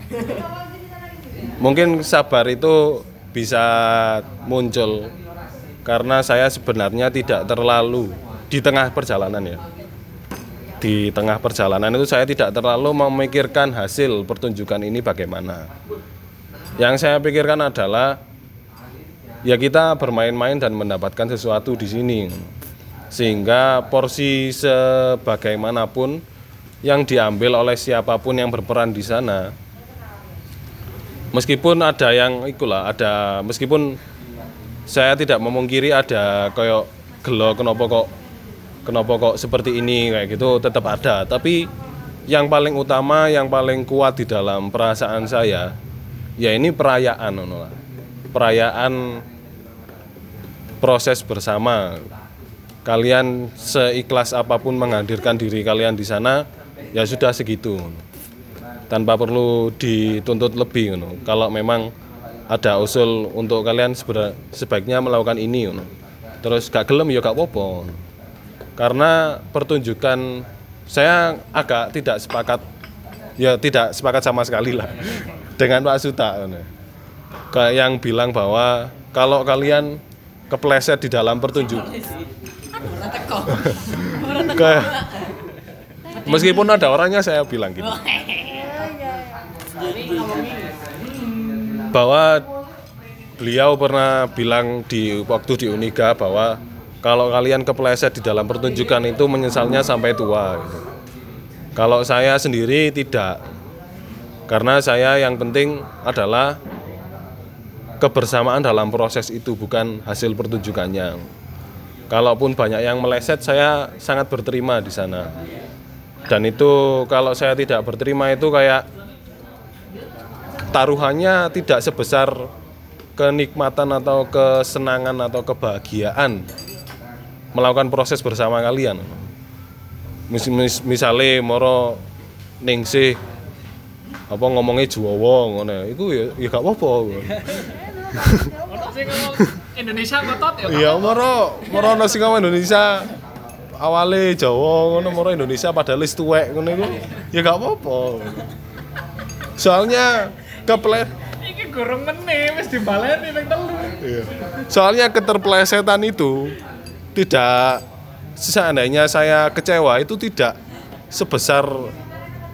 Mungkin sabar itu bisa muncul karena saya sebenarnya tidak terlalu di tengah perjalanan ya. Di tengah perjalanan itu saya tidak terlalu memikirkan hasil pertunjukan ini bagaimana. Yang saya pikirkan adalah ya kita bermain-main dan mendapatkan sesuatu di sini. Sehingga porsi sebagaimanapun yang diambil oleh siapa pun yang berperan di sana meskipun ada yang ikulah ada meskipun saya tidak memungkiri ada kayak gelo kenapa kok kenapa kok seperti ini kayak gitu tetap ada. Tapi yang paling utama yang paling kuat di dalam perasaan saya ya ini perayaan perayaan proses bersama. Kalian seikhlas apa pun menghadirkan diri kalian di sana ya sudah segitu. Tanpa perlu dituntut lebih. Kalau memang ada usul untuk kalian sebaiknya melakukan ini terus gak gelem ya gak apa-apa karena pertunjukan saya agak tidak sepakat ya tidak sepakat sama sekali lah [LAUGHS] dengan Pak Suta kayak yang bilang bahwa kalau kalian kepleset di dalam pertunjukan meskipun ada orangnya saya bilang gitu. Bahwa beliau pernah bilang di waktu di Uniga bahwa kalau kalian kepleset di dalam pertunjukan itu menyesalnya sampai tua gitu. Kalau saya sendiri tidak. Karena saya yang penting adalah kebersamaan dalam proses itu bukan hasil pertunjukannya. Kalaupun banyak yang meleset saya sangat berterima di sana. Dan itu kalau saya tidak berterima itu kayak taruhannya tidak sebesar kenikmatan atau kesenangan atau kebahagiaan melakukan proses bersama kalian. Mis, mis, misale moro ningsih apa ngomongnya Jawa ngono iku ya ya gak apa-apa. Ngomong Indonesia ngotot ya. Iya moro moro ono sing Indonesia awale Jawa ngono moro Indonesia padahal wis tuwek ngono iku ya gak apa-apa. Soalnya keplet Iki gorong meneh wis dibaleni ping telu. Iya. Soalnya keterpelesetan itu tidak seandainya saya kecewa itu tidak sebesar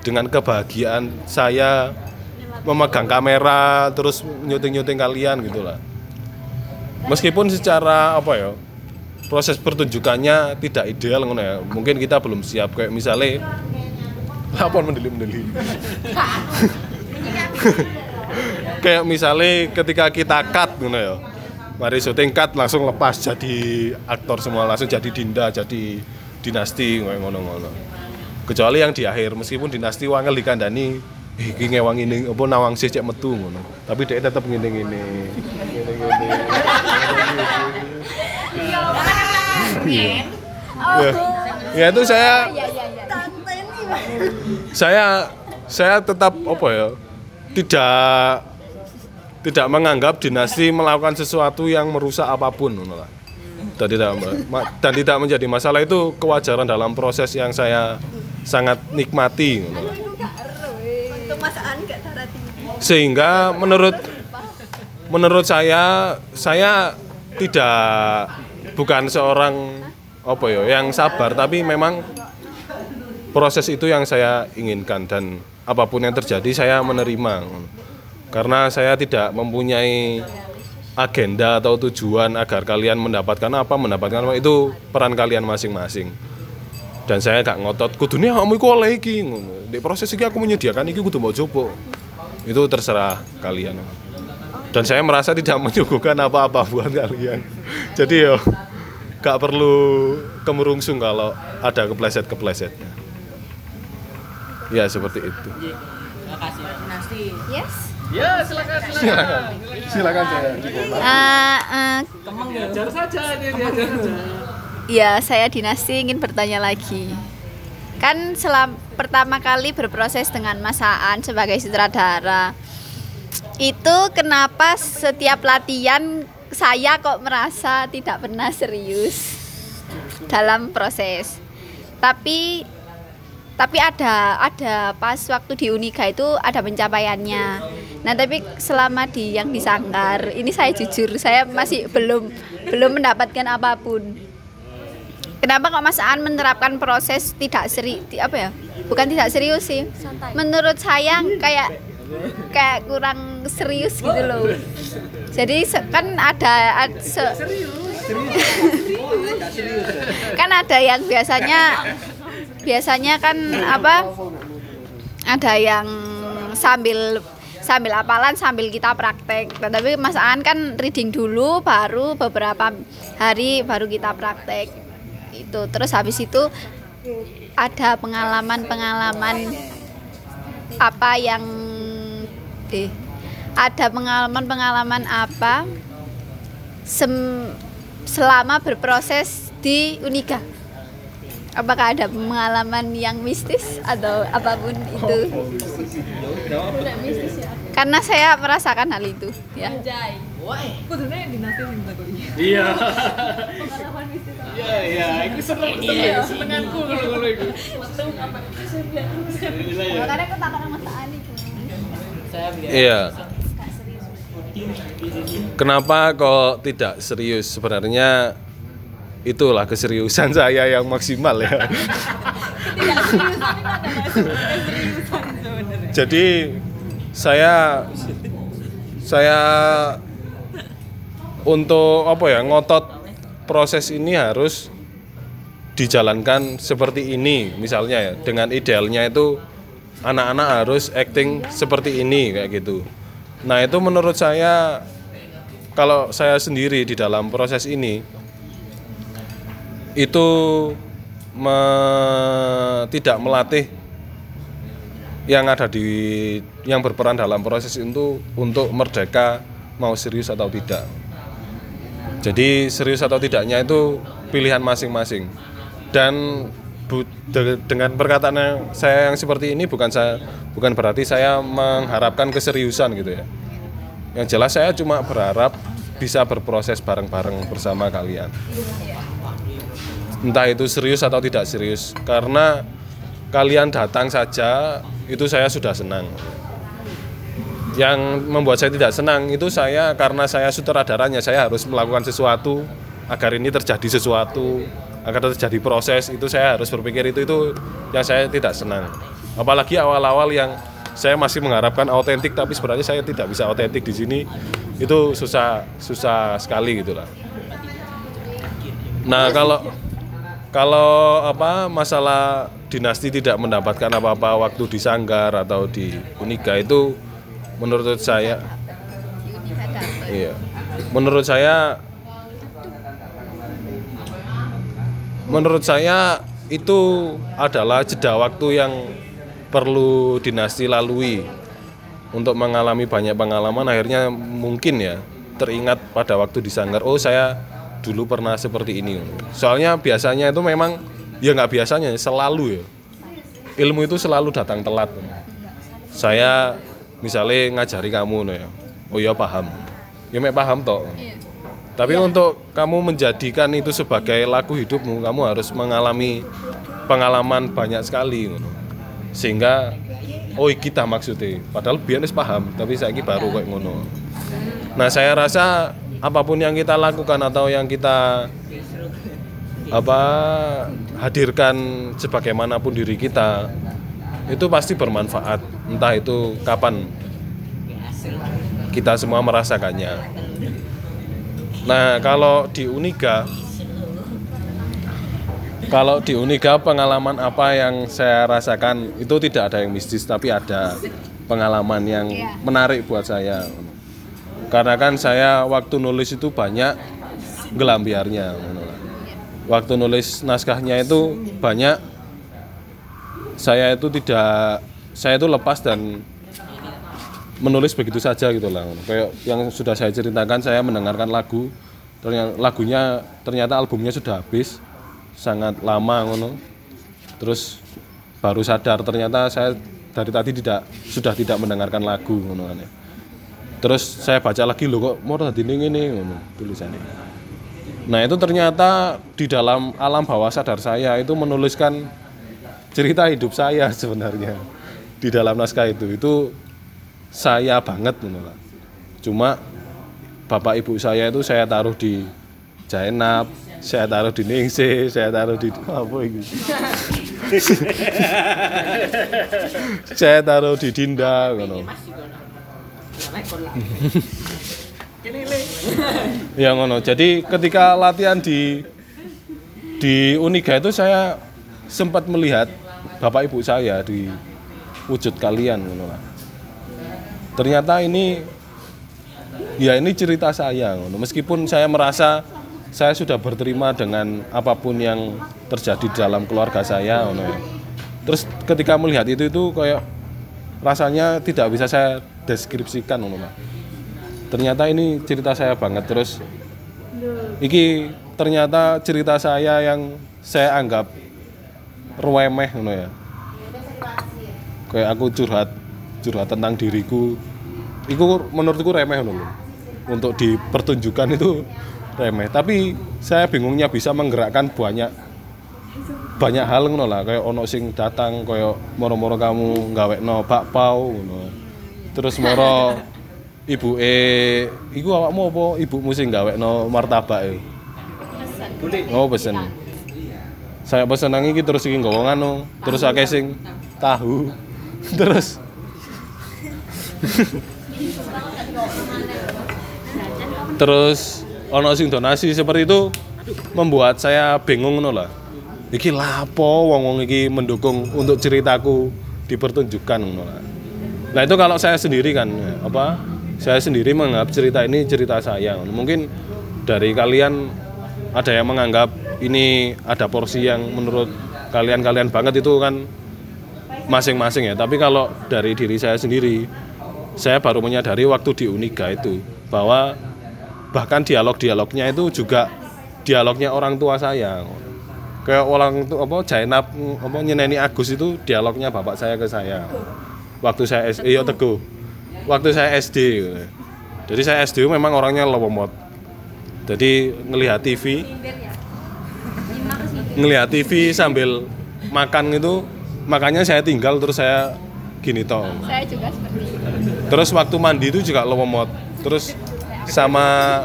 dengan kebahagiaan saya memegang kamera terus nyuting-nyuting kalian gitu lah. Meskipun secara apa ya proses pertunjukannya tidak ideal ngono ya. Mungkin kita belum siap kayak misalnya apa mendeli-mendeli. [LAUGHS] kayak misalnya ketika kita cut gitu ya mari syuting cut langsung lepas jadi aktor semua langsung jadi dinda jadi dinasti ngono-ngono kecuali yang di akhir meskipun dinasti wangel dikandani eh iki ngewang ini apa nawang sih cek metu ngono tapi dia tetap ngene ngene Iya. Ya. ya itu saya saya saya tetap apa ya tidak tidak menganggap dinasti melakukan sesuatu yang merusak apa pun dan tidak dan tidak menjadi masalah itu kewajaran dalam proses yang saya sangat nikmati sehingga menurut menurut saya saya tidak bukan seorang apa ya yang sabar tapi memang proses itu yang saya inginkan. Dan apa pun yang terjadi saya menerima karena saya tidak mempunyai agenda atau tujuan agar kalian mendapatkan apa mendapatkan apa. Itu peran kalian masing-masing. Dan saya gak ngotot kudunya kamu iku oleh iki. Ngono. di proses iki aku menyediakan iki kudu mau coba itu terserah kalian. Dan saya merasa tidak [LAUGHS] menyuguhkan apa-apa buat kalian. Jadi yo gak perlu kemerungsung kalau ada kepleset-keplesetnya. Ya seperti itu. Yes. Ya, silakan silakan. silakan saya Diajar saja dia diajar saja. Ya, saya dinasti ingin bertanya lagi. Kan selam, pertama kali berproses dengan Mas Aan sebagai sutradara. Itu kenapa setiap latihan saya kok merasa tidak pernah serius dalam proses. Tapi tapi ada ada pas waktu di Uniga itu ada pencapaiannya. Nah, tapi selama di yang di Sanggar, ini saya jujur saya masih belum belum mendapatkan apa pun. Kenapa kok Mas Aan menerapkan proses tidak seri apa ya? Bukan tidak serius sih. Menurut saya kayak kayak kurang serius gitu loh. Jadi kan ada, ad- se- [LAUGHS] kan ada yang biasanya biasanya kan apa ada yang sambil sambil apalan sambil kita praktek. Tapi Mas Aan kan reading dulu baru beberapa hari baru kita praktek. Itu terus habis itu ada pengalaman-pengalaman apa yang eh, ada pengalaman-pengalaman apa sem- selama berproses di Uniga apakah ada pengalaman yang mistis atau apa pun itu? Karena saya merasakan hal itu ya. Iya. Iya, iya, itu seru seru ya, senenganku kalau kalau itu. Makanya aku takut sama Mas Ani. Iya. Kenapa kok tidak serius? Sebenarnya itulah keseriusan saya yang maksimal ya. [LAUGHS] Jadi saya saya untuk apa ya ngotot proses ini harus dijalankan seperti ini misalnya ya dengan idealnya itu anak-anak harus acting seperti ini kayak gitu. Nah itu menurut saya kalau saya sendiri di dalam proses ini itu me- tidak melatih yang ada di yang berperan dalam proses itu untuk merdeka mau serius atau tidak. Jadi serius atau tidaknya itu pilihan masing-masing. Dan bu- de- dengan perkataan saya yang seperti ini bukan saya bukan berarti saya mengharapkan keseriusan gitu ya. Yang jelas saya cuma berharap bisa berproses bareng-bareng bersama kalian. Entah itu serius atau tidak serius karena kalian datang saja itu saya sudah senang. Yang membuat saya tidak senang itu saya karena saya sutradaranya saya harus melakukan sesuatu agar ini terjadi sesuatu agar terjadi proses itu saya harus berpikir itu itu yang saya tidak senang. Apalagi awal-awal yang saya masih mengharapkan autentik tapi sebenarnya saya tidak bisa autentik di sini itu susah susah sekali gitulah. Nah kalau kalau apa masalah dinasti tidak mendapatkan apa-apa waktu di Sanggar atau di Uniga itu menurut saya iya menurut saya menurut saya itu adalah jeda waktu yang perlu dinasti lalui untuk mengalami banyak pengalaman. Akhirnya mungkin ya teringat pada waktu di Sanggar. Oh saya dulu pernah seperti ini. Soalnya biasanya itu memang ya nggak biasanya selalu ya. Ilmu itu selalu datang telat. Saya misalnya ngajari kamu ya. Oh ya paham. Ya mek paham toh tapi untuk kamu menjadikan itu sebagai laku hidupmu kamu harus mengalami pengalaman banyak sekali sehingga oh kita maksudnya. Padahal biar wis paham tapi saya baru kayak ngono. Nah saya rasa apa pun yang kita lakukan atau yang kita apa hadirkan sebagaimanapun diri kita itu pasti bermanfaat. Entah itu kapan kita semua merasakannya. Nah kalau di Uniga kalau di Uniga pengalaman apa yang saya rasakan itu tidak ada yang mistis tapi ada pengalaman yang menarik buat saya karena kan saya waktu nulis itu banyak gelambiarnya waktu nulis naskahnya itu banyak saya itu tidak saya itu lepas dan menulis begitu saja gitu lah kayak yang sudah saya ceritakan saya mendengarkan lagu ternyata lagunya ternyata albumnya sudah habis sangat lama ngono. Terus baru sadar ternyata saya dari tadi tidak sudah tidak mendengarkan lagu ngono kan ya. Terus saya baca lagi loh kok mau tadi ini ini ngono tulisannya nah itu ternyata di dalam alam bawah sadar saya itu menuliskan cerita hidup saya [LAUGHS] sebenarnya di dalam naskah itu. Itu saya banget ngono lah. cuma bapak ibu saya itu saya taruh di Jainab saya taruh di Ningsih, saya taruh di [LAUGHS] apa ini? [LAUGHS] saya taruh di Dinda ya ngono. Jadi ketika latihan di di Uniga itu saya sempat melihat bapak ibu saya di wujud kalian ngono. Ternyata ini ya ini cerita saya ngono. Meskipun saya merasa saya sudah berterima dengan apa pun yang terjadi dalam keluarga saya ngono ya. Terus ketika melihat itu itu kayak rasanya tidak bisa saya deskripsikan ngono. Ternyata ini cerita saya banget terus iki ternyata cerita saya yang saya anggap remeh ngono ya. Kayak aku curhat curhat tentang diriku. Iku menurutku remeh ngono untuk dipertunjukkan itu remeh tapi saya bingungnya bisa menggerakkan banyak banyak hal ngono lah kayak ono sing datang kayak moro-moro kamu ngawekno bakpao ngono terus moro ibu e iku awakmu apa? Ibumu sing ngawekno martabak e. Oh pesen saya pesen nang iki terus iki nggawa nganu. Terus akeh sing tahu. [LAUGHS] Terus. Terus ono sing donasi seperti itu membuat saya bingung ngono lah. Iki lapo wong-wong iki mendukung untuk ceritaku dipertunjukkan ngono lah nah itu kalau saya sendiri kan apa saya sendiri menganggap cerita ini cerita saya. Mungkin dari kalian ada yang menganggap ini ada porsi yang menurut kalian-kalian banget itu kan masing-masing ya. Tapi kalau dari diri saya sendiri saya baru menyadari waktu di Uniga itu bahwa bahkan dialog-dialognya itu juga dialognya orang tua saya. Kayak orang tua apa Jainab apa nyeneni Agus itu dialognya bapak saya ke saya waktu saya SD iya teguh. Waktu saya SD jadi saya SD memang orangnya lowomot jadi ngelihat TV ngelihat TV sambil makan itu makanya saya tinggal terus saya gini toh. Saya juga seperti itu. terus waktu mandi itu juga lowomot terus sama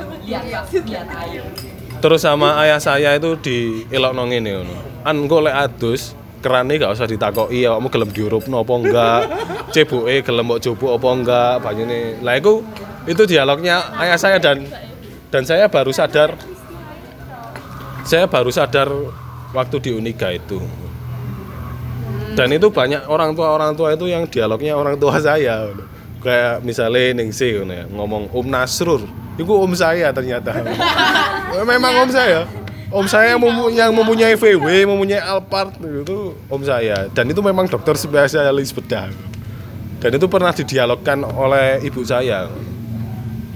terus sama ayah saya itu di elok ngene ngono. An engko lek adus kerane gak usah ditakoki awakmu gelem diurupno apa enggak? Cebuke gelem mbok jupuk apa enggak? Banyune. Lah iku itu dialognya ayah saya dan dan saya baru sadar saya baru sadar waktu di Uniga itu. Dan itu banyak orang tua orang tua itu yang dialognya orang tua saya. Kayak misalnya Ningsi ngomong Om Nasrur. Itu om saya ternyata. [LAUGHS] Memang om saya om saya yang yang mempunyai VW mempunyai Alphard itu om saya. Dan itu memang dokter spesialis bedah. Dan itu pernah didialogkan oleh ibu saya.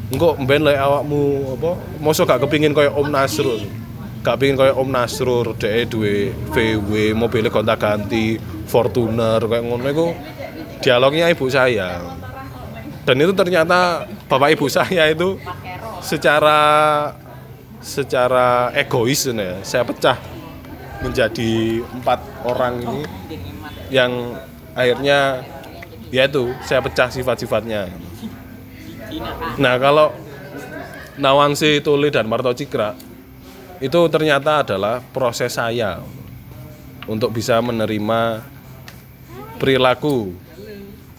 Engkau mben lek awakmu apa? Mosok gak kepingin kayak Om Nasrul. Gak pingin kayak Om Nasrul dhek duwe VW mobilnya gonta-ganti Fortuner kayak ngono iku. Dialognya ibu saya. Dan itu ternyata bapak ibu saya itu secara secara egois ya saya pecah menjadi empat orang ini yang akhirnya ya itu saya pecah sifat-sifatnya nah kalau Nawangsi Tuli dan Marto Cikra itu ternyata adalah proses saya untuk bisa menerima perilaku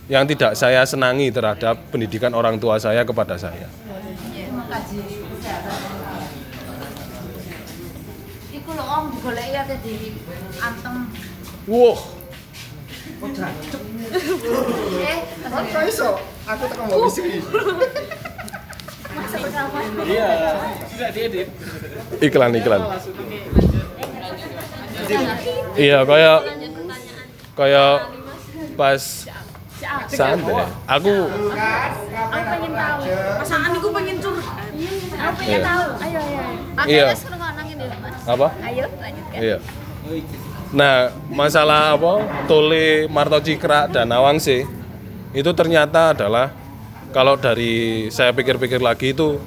yang tidak saya senangi terhadap pendidikan orang tua saya kepada saya. Iku lho om goleki ate di antem. Wah, Eh, Kok iso? Aku tekan mau sini. iklan iklan. Iya, kayak kayak pas santai. Aku aku pengen tahu. Pasangan iku pengen curhat. Aku pengen Iya. tahu. Ayo ayo. ayo. Iya. Mas. apa? Ayo lanjutkan. Iya. Nah, masalah apa? Tole, Marto Cikra dan Nawangsi itu ternyata adalah kalau dari saya pikir-pikir lagi itu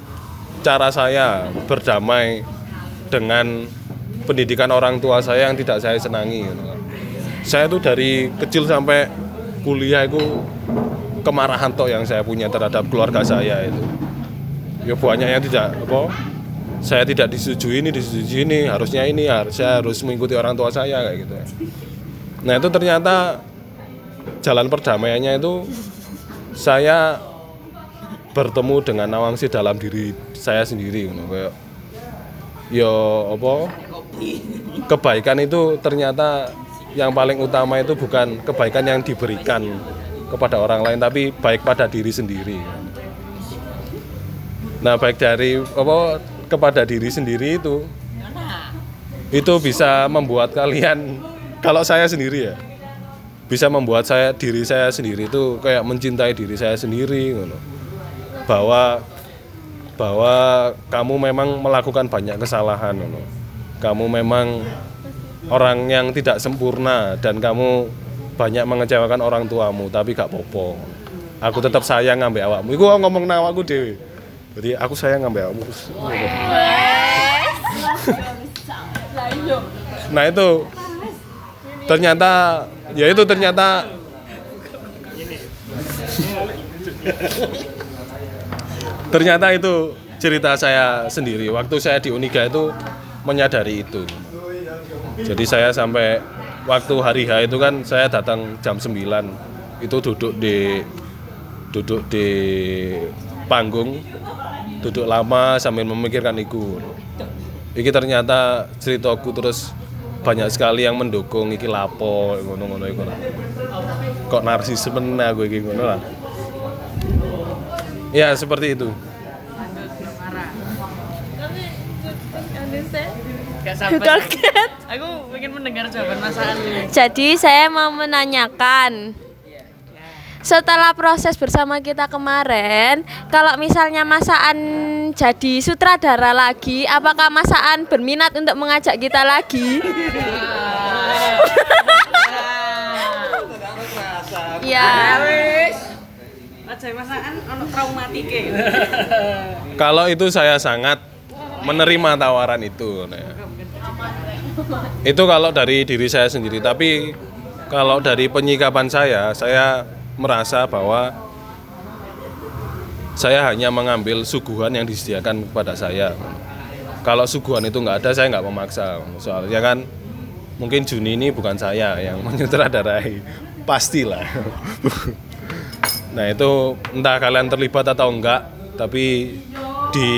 cara saya berdamai dengan pendidikan orang tua saya yang tidak saya senangi. gitu kan. Saya tuh dari kecil sampai kuliah itu kemarahan tok yang saya punya terhadap keluarga saya itu. Ya banyak yang tidak apa saya tidak disetujui ini disetujui ini harusnya ini harus saya harus mengikuti orang tua saya kayak gitu ya. Nah itu ternyata jalan perdamaiannya itu saya bertemu dengan Nawangsi dalam diri saya sendiri gitu. kayak yo apa kebaikan itu ternyata yang paling utama itu bukan kebaikan yang diberikan kepada orang lain tapi baik pada diri sendiri. Nah, baik dari apa kepada diri sendiri itu. Itu bisa membuat kalian kalau saya sendiri ya bisa membuat saya diri saya sendiri itu kayak mencintai diri saya sendiri ngono. bahwa bahwa kamu memang melakukan banyak kesalahan ngono. kamu memang orang yang tidak sempurna dan kamu banyak mengecewakan orang tuamu tapi gak popo aku tetap sayang ngambil awakmu. Iku ngomong nang awakku dewe Jadi aku sayang ngambil kamu. Nah itu. Ternyata ya itu ternyata. Ternyata itu cerita saya sendiri. Waktu saya di Uniga itu menyadari itu. Jadi saya sampai waktu hari H itu kan saya datang jam 9 itu duduk di duduk di panggung duduk lama sambil memikirkan itu iki ternyata ceritaku terus banyak sekali yang mendukung iki lapo ngono-ngono iku lah. Kok narsisme aku iki ngono lah. Ya, seperti itu. Gak sabar. Aku ingin mendengar jawaban Mas Aan. Jadi saya mau menanyakan setelah proses bersama kita kemarin, kalau misalnya Masaan jadi sutradara lagi, apakah Masaan berminat untuk mengajak kita lagi? ya. Kalau itu saya sangat menerima tawaran itu. Itu kalau dari diri saya sendiri, tapi kalau dari penyikapan saya, saya merasa bahwa saya hanya mengambil suguhan yang disediakan kepada saya. Kalau suguhan itu nggak ada, saya nggak memaksa. Soalnya kan mungkin Juni ini bukan saya yang [LAUGHS] menyutradarai, pastilah. [LAUGHS] nah itu entah kalian terlibat atau enggak, tapi di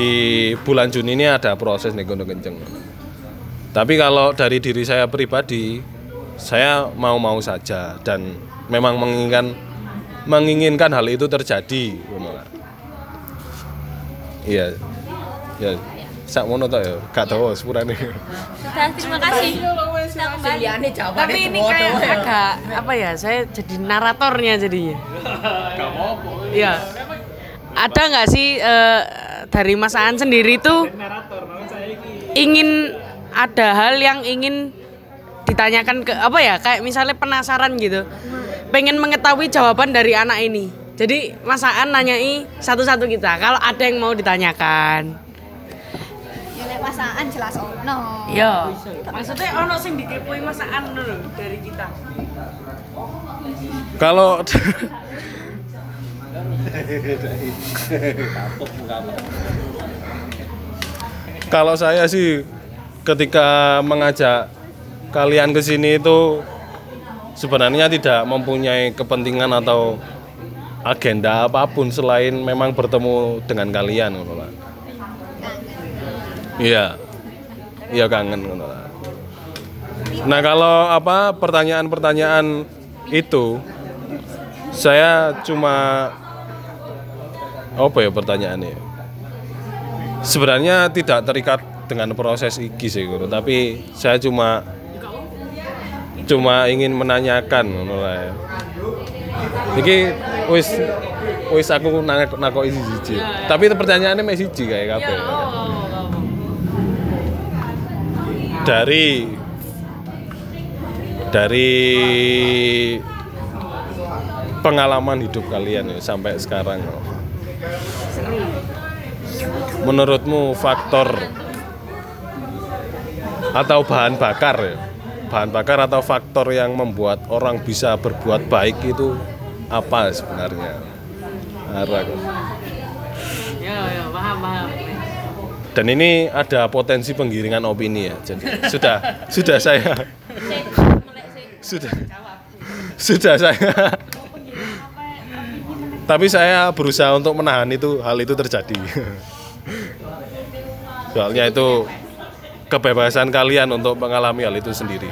bulan Juni ini ada proses nih Gondo Kenceng. Tapi kalau dari diri saya pribadi, saya mau-mau saja dan memang menginginkan menginginkan hal itu terjadi. Iya. Ya. Sak mono to ya, gak tahu sepurane. Sudah, terima kasih. Tapi ini kayak agak apa ya? Saya jadi naratornya jadinya. Iya. Ada nggak sih eh, dari Mas Aan sendiri tuh ingin ada hal yang ingin ditanyakan ke apa ya? Kayak misalnya penasaran gitu. Pengen mengetahui jawaban dari anak ini. Jadi Mas Aan nanyai satu-satu kita. Kalau ada yang mau ditanyakan. Ya nek pasangan jelas ono. Iya. Maksudnya ono sing dikepoi Mas Aan dari kita. Kalau [LAUGHS] Kalau saya sih ketika mengajak kalian ke sini itu sebenarnya tidak mempunyai kepentingan atau agenda apa pun selain memang bertemu dengan kalian ngono lah. Iya. Iya kangen ngono lah. Nah, kalau apa pertanyaan-pertanyaan itu saya cuma apa ya pertanyaannya? Sebenarnya tidak terikat dengan proses iki sih, Guru, tapi saya cuma cuma ingin menanyakan ngono lah ya. Iki wis wis aku nak nakoki siji. Tapi pertanyaannya masih siji kayak kabeh. Dari dari pengalaman hidup kalian ya sampai sekarang. Menurutmu faktor atau bahan bakar ya? Bahan bakar atau faktor yang membuat orang bisa berbuat baik itu apa sebenarnya? Arah. Ya, ya, paham, paham. Dan ini ada potensi penggiringan opini ya. Jadi sudah sudah saya sudah sudah saya tapi saya berusaha untuk menahan itu hal itu terjadi. Soalnya itu kebebasan kalian untuk mengalami hal itu sendiri.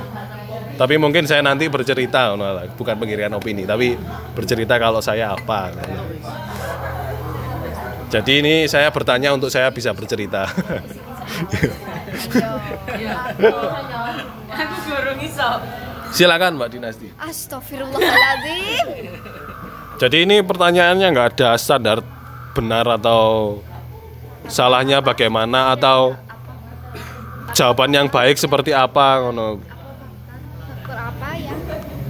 Tapi mungkin saya nanti bercerita, bukan penggiringan opini, tapi bercerita kalau saya apa. Jadi ini saya bertanya untuk saya bisa bercerita. Aku gorong iso. Silakan Mbak Dinasti. Astagfirullahaladzim. Jadi ini pertanyaannya nggak ada standar benar atau salahnya bagaimana atau jawaban yang baik seperti apa ngono. Faktor apa ya?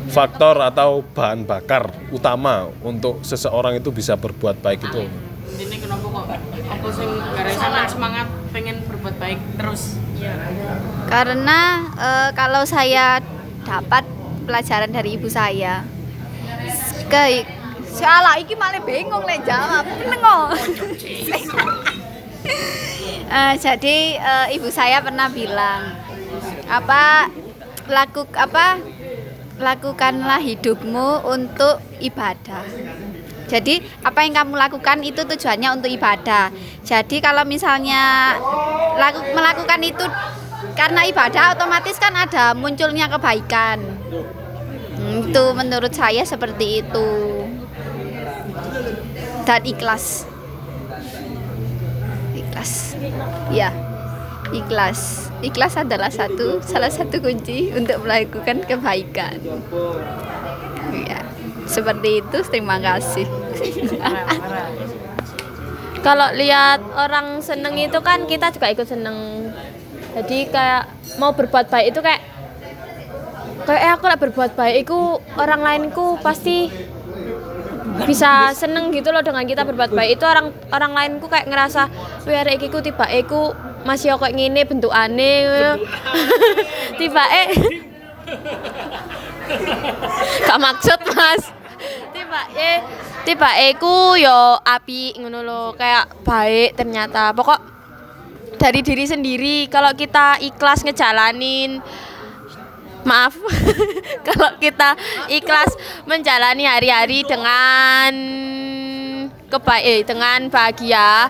Faktor atau bahan bakar utama untuk seseorang itu bisa berbuat baik itu. Ini kenapa kok Apa sing sampean semangat pengen berbuat baik terus? Karena eh, kalau saya dapat pelajaran dari ibu saya ke salah iki malah bingung lek jawab menengo Eh, jadi eh, ibu saya pernah bilang apa laku apa lakukanlah hidupmu untuk ibadah. Jadi apa yang kamu lakukan itu tujuannya untuk ibadah. Jadi kalau misalnya laku, melakukan itu karena ibadah otomatis kan ada munculnya kebaikan. Hmm, itu menurut saya seperti itu. Dan ikhlas ikhlas. Ya ikhlas. Ikhlas adalah satu salah satu kunci untuk melakukan kebaikan. Ya seperti itu. Terima kasih. [LAUGHS] Kalau lihat orang seneng itu kan kita juga ikut seneng. Jadi kayak mau berbuat baik itu kayak kayak eh, aku lah berbuat baik itu orang lainku pasti bisa seneng gitu loh dengan kita berbuat baik. Itu orang orang lainku kayak ngerasa wih arek tiba ku masih kok ngene bentukane. [LAUGHS] Tiba eh [LAUGHS] gak maksud mas. Tiba eh tiba ku yo api ngono lo kayak baik ternyata. Pokok dari diri sendiri kalau kita ikhlas ngejalanin maaf [LAUGHS] kalau kita ikhlas menjalani hari-hari dengan kebaik eh, dengan bahagia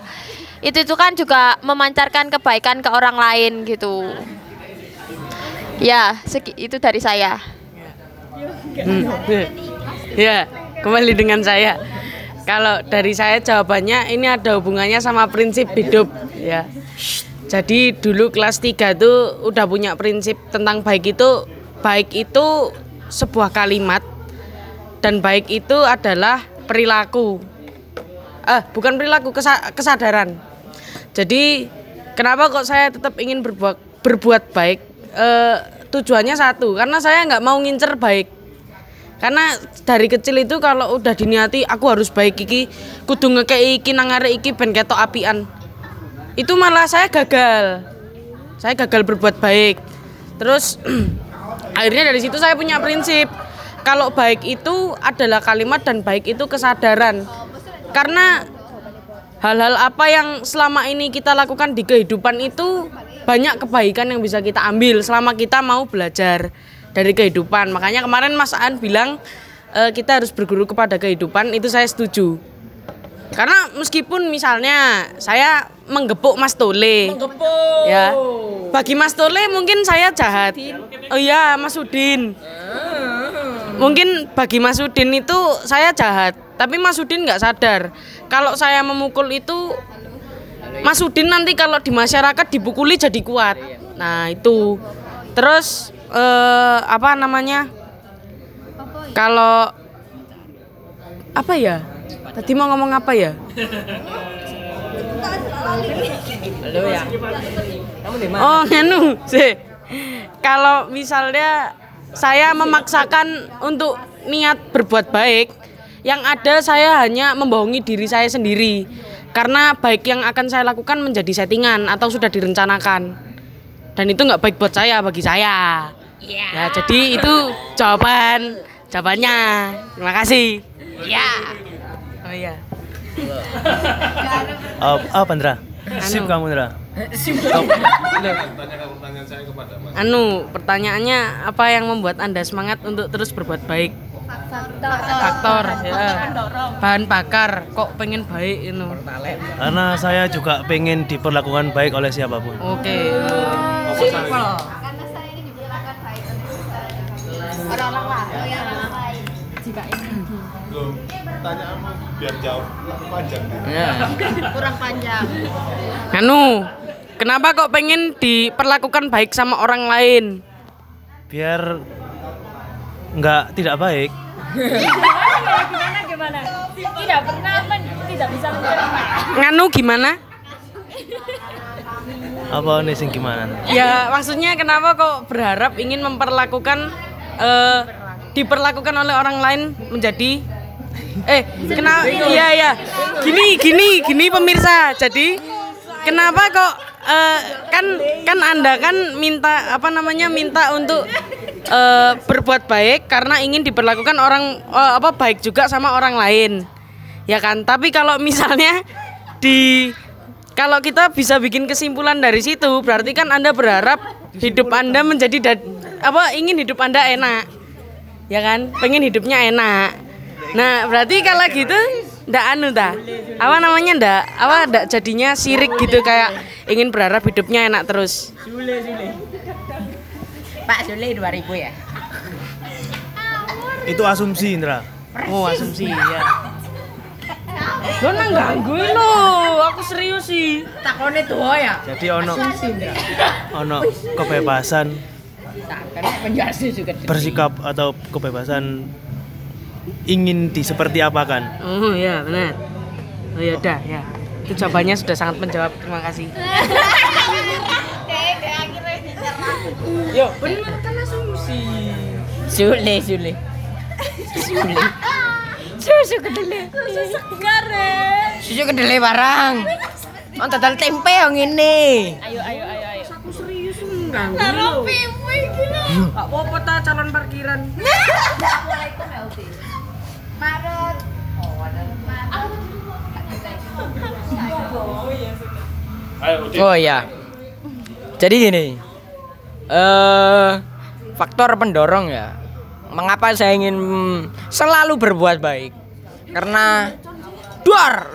itu itu kan juga memancarkan kebaikan ke orang lain gitu ya itu dari saya Hmm. Ya, kembali dengan saya. Kalau dari saya jawabannya ini ada hubungannya sama prinsip hidup ya. Jadi dulu kelas 3 tuh udah punya prinsip tentang baik itu baik itu sebuah kalimat dan baik itu adalah perilaku. Eh, bukan perilaku, kesa- kesadaran. Jadi kenapa kok saya tetap ingin berbuat berbuat baik? Eh, tujuannya satu, karena saya nggak mau ngincer baik. Karena dari kecil itu kalau udah diniati aku harus baik iki, kudu ngekei iki nang arek iki ben ketok apian. Itu malah saya gagal. Saya gagal berbuat baik. Terus [CLEARS THROAT] akhirnya dari situ saya punya prinsip kalau baik itu adalah kalimat dan baik itu kesadaran. Karena hal-hal apa yang selama ini kita lakukan di kehidupan itu banyak kebaikan yang bisa kita ambil selama kita mau belajar dari kehidupan. Makanya kemarin Mas Aan bilang eh, kita harus berguru kepada kehidupan, itu saya setuju. Karena meskipun misalnya saya menggepuk Mas Tole, ya, bagi Mas Tole mungkin saya jahat. Oh iya, Mas Udin. Mungkin bagi Mas Udin itu saya jahat, tapi Mas Udin nggak sadar kalau saya memukul itu Mas Udin nanti kalau di masyarakat dipukuli jadi kuat. Nah itu, terus eh, apa namanya? Kalau apa ya? Tadi mau ngomong apa ya? Halo ya. Kamu di mana? Oh, nganu sih. Kalau misalnya saya memaksakan untuk niat berbuat baik, yang ada saya hanya membohongi diri saya sendiri. Karena baik yang akan saya lakukan menjadi settingan atau sudah direncanakan. Dan itu nggak baik buat saya, bagi saya. Ya, jadi itu jawaban jawabannya. Terima kasih. Ya. Oh iya. [LAUGHS] Oh, apa Ndra? Sip kamu Ndra. Anu, pertanyaannya apa yang membuat Anda semangat untuk terus berbuat baik? Faktor, ya. Bahan bakar, kok pengen baik itu? Karena saya juga pengen diperlakukan baik oleh siapa pun. Oke. orang-orang lah yang lain jika Belum. Pertanyaanmu biar jauh panjang. Ya. kurang panjang Anu, kenapa kok pengen diperlakukan baik sama orang lain? Biar nggak tidak baik. gimana gimana tidak pernah men tidak bisa menerima Nganu gimana? Apa nih sing gimana? Ya, maksudnya kenapa kok berharap ingin memperlakukan eh, diperlakukan oleh orang lain menjadi Eh, kenapa? Iya ya. Gini, gini, gini pemirsa. Jadi kenapa kok eh, kan kan anda kan minta apa namanya minta untuk eh, berbuat baik karena ingin diperlakukan orang eh, apa baik juga sama orang lain, ya kan? Tapi kalau misalnya di kalau kita bisa bikin kesimpulan dari situ, berarti kan anda berharap hidup anda menjadi dad- apa ingin hidup anda enak, ya kan? Pengen hidupnya enak. Nah, berarti kalau gitu ndak anu dah. Apa namanya ndak? Apa ndak jadinya sirik gitu kayak ingin berharap hidupnya enak terus. Sule, Sule. Pak Sule 2000 ya? Itu asumsi Indra. Oh, asumsi ya. Lo nang ganggu lo, aku serius sih. Takone tuwa ya. Jadi ono ono kebebasan kan bersikap atau kebebasan ingin di seperti apa kan? Oh ya benar. Oh ya udah ya. Itu jawabannya sudah sangat menjawab. Terima kasih. Yo, benar kan asumsi. Sule, Sule. Sule. Susu kedele. Susu segar Susu kedele barang. On total tempe yang ini. Ayo ayo ayo ayo. Aku serius mengganggu Taruh lo. pimu iki lho. Gak apa-apa ta calon parkiran. [LAUGHS] Assalamualaikum Oh ya. Jadi gini. Eh faktor pendorong ya. Mengapa saya ingin selalu berbuat baik? Karena duar.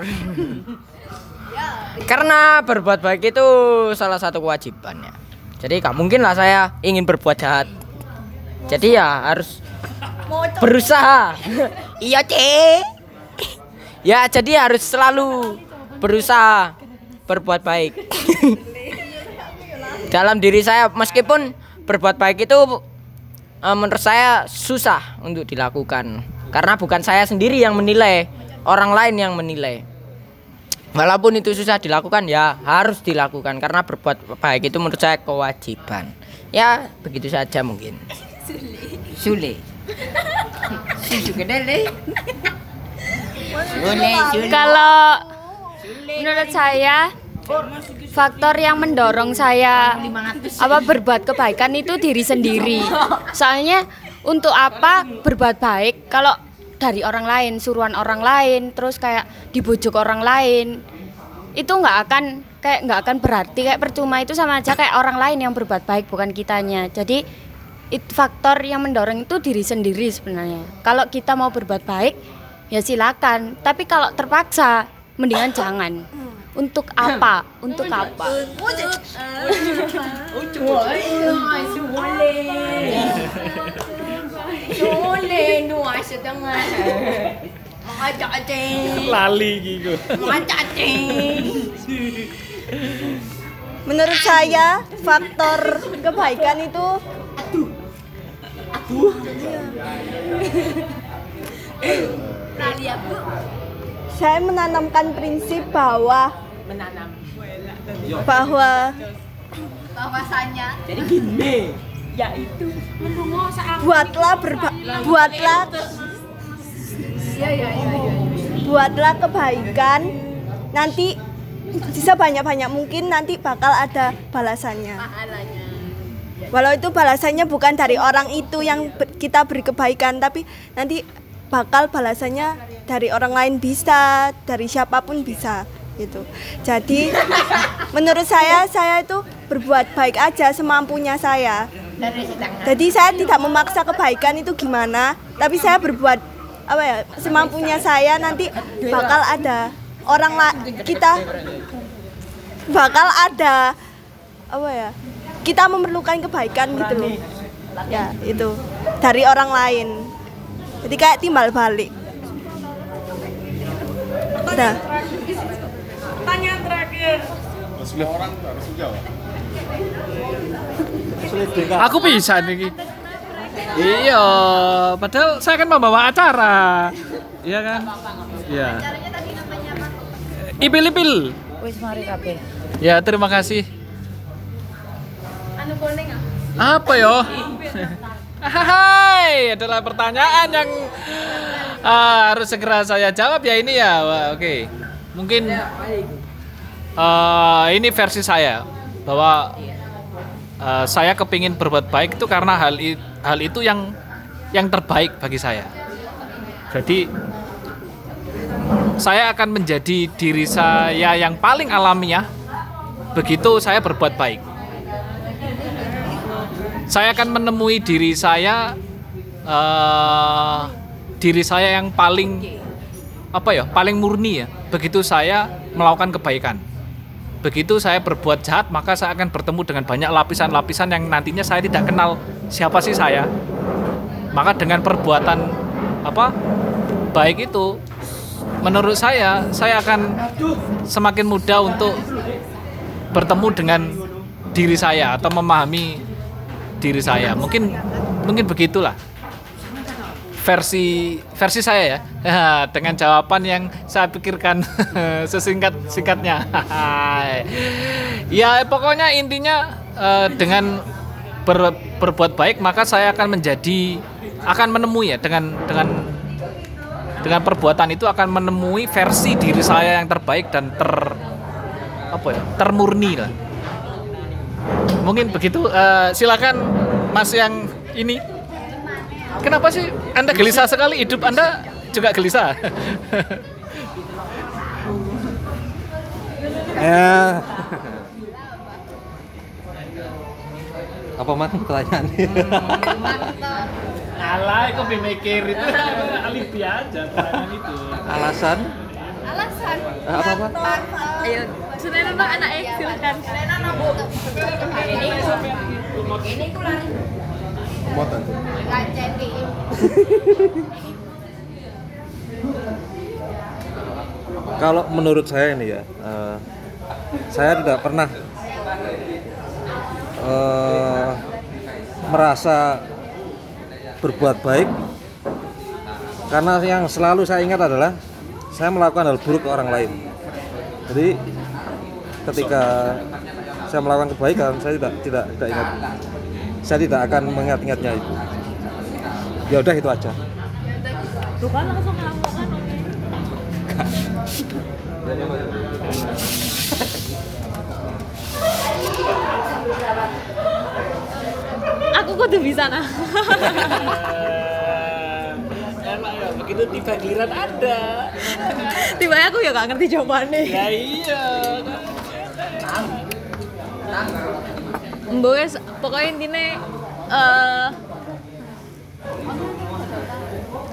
Karena berbuat baik itu salah satu kewajiban ya. Jadi gak mungkin lah saya ingin berbuat jahat. Jadi ya harus berusaha. [LAUGHS] iya, Cek. ya, jadi harus selalu berusaha berbuat baik. [LAUGHS] Dalam diri saya meskipun berbuat baik itu eh, menurut saya susah untuk dilakukan karena bukan saya sendiri yang menilai, orang lain yang menilai. Walaupun itu susah dilakukan ya harus dilakukan karena berbuat baik itu menurut saya kewajiban. Ya begitu saja mungkin. Sule. Susu Sule, Sule. Kalau menurut saya faktor yang mendorong saya apa berbuat kebaikan itu diri sendiri. Soalnya untuk apa berbuat baik kalau dari orang lain, suruhan orang lain, terus kayak dibujuk orang lain, itu nggak akan kayak nggak akan berarti kayak percuma itu sama aja kayak orang lain yang berbuat baik bukan kitanya. Jadi itu faktor yang mendorong itu diri sendiri sebenarnya. Kalau kita mau berbuat baik ya silakan, tapi kalau terpaksa mendingan jangan. Untuk apa? Untuk apa? Lali gitu. Menurut saya faktor kebaikan itu saya menanamkan prinsip bahwa Menanam. bahwa bahwasannya Jadi gini. Ya itu. buatlah berba buatlah iya iya iya iya. Buatlah kebaikan. Nanti bisa banyak-banyak mungkin nanti bakal ada balasannya. Pahalanya walau itu balasannya bukan dari orang itu yang kita beri kebaikan tapi nanti bakal balasannya dari orang lain bisa dari siapa pun bisa gitu. Jadi [LAUGHS] menurut saya saya itu berbuat baik aja semampunya saya. Jadi saya tidak memaksa kebaikan itu gimana tapi saya berbuat apa ya semampunya saya nanti bakal ada orang kita bakal ada apa ya kita memerlukan kebaikan gitu loh ya itu dari orang lain jadi kayak timbal balik udah Pertanyaan terakhir. orang harus jawab. Aku bisa nih. Iya, padahal saya kan membawa acara. Iya kan? Iya. Ipil ipil. Wis mari kabeh. Ya, terima kasih. Anu. Apa yo? Hai, adalah pertanyaan yang Ah, harus segera saya jawab ya ini ya. Oke, mungkin eh, ini versi saya bahwa eh, saya kepingin berbuat baik itu karena hal i- hal itu yang yang terbaik bagi saya. Jadi saya akan menjadi diri saya yang paling alamiah begitu saya berbuat baik. Saya akan menemui diri saya eh, diri saya yang paling apa ya paling murni ya. Begitu saya melakukan kebaikan. Begitu saya berbuat jahat maka saya akan bertemu dengan banyak lapisan-lapisan yang nantinya saya tidak kenal siapa sih saya. Maka dengan perbuatan apa baik itu menurut saya saya akan semakin mudah untuk bertemu dengan diri saya atau memahami diri saya. Mungkin mungkin begitulah. Versi versi saya ya. [LAUGHS] Dengan jawaban yang saya pikirkan [LAUGHS] sesingkat singkatnya. [LAUGHS] Ya pokoknya intinya eh, dengan ber- berbuat baik maka saya akan menjadi akan menemui ya dengan dengan dengan perbuatan itu akan menemui versi diri saya yang terbaik dan ter apa ya termurni lah mungkin begitu Eh, silakan mas yang ini kenapa sih anda gelisah sekali hidup anda juga gelisah [LAUGHS] Ya. Apa man pertanyaannya? Alah, aku mikir itu alibi aja pertanyaan itu. Alasan? Alasan. Apa apa? Ayo, sebenarnya bang anak X silakan. Ini ini kulan. Muatan. Kalau menurut saya ini ya, eh, saya tidak pernah eh, merasa berbuat baik karena yang selalu saya ingat adalah saya melakukan hal buruk ke orang lain. Jadi ketika saya melakukan kebaikan, saya tidak tidak tidak ingat. Saya tidak akan mengingat-ingatnya itu. Ya udah itu aja. Tuh kan langsung melakukan Aku kudu bisa nah. [LAUGHS] Begitu tiba giliran ada. Tiba aku ya gak ngerti jawabannya. Ya iya. Wes pokoknya intinya eh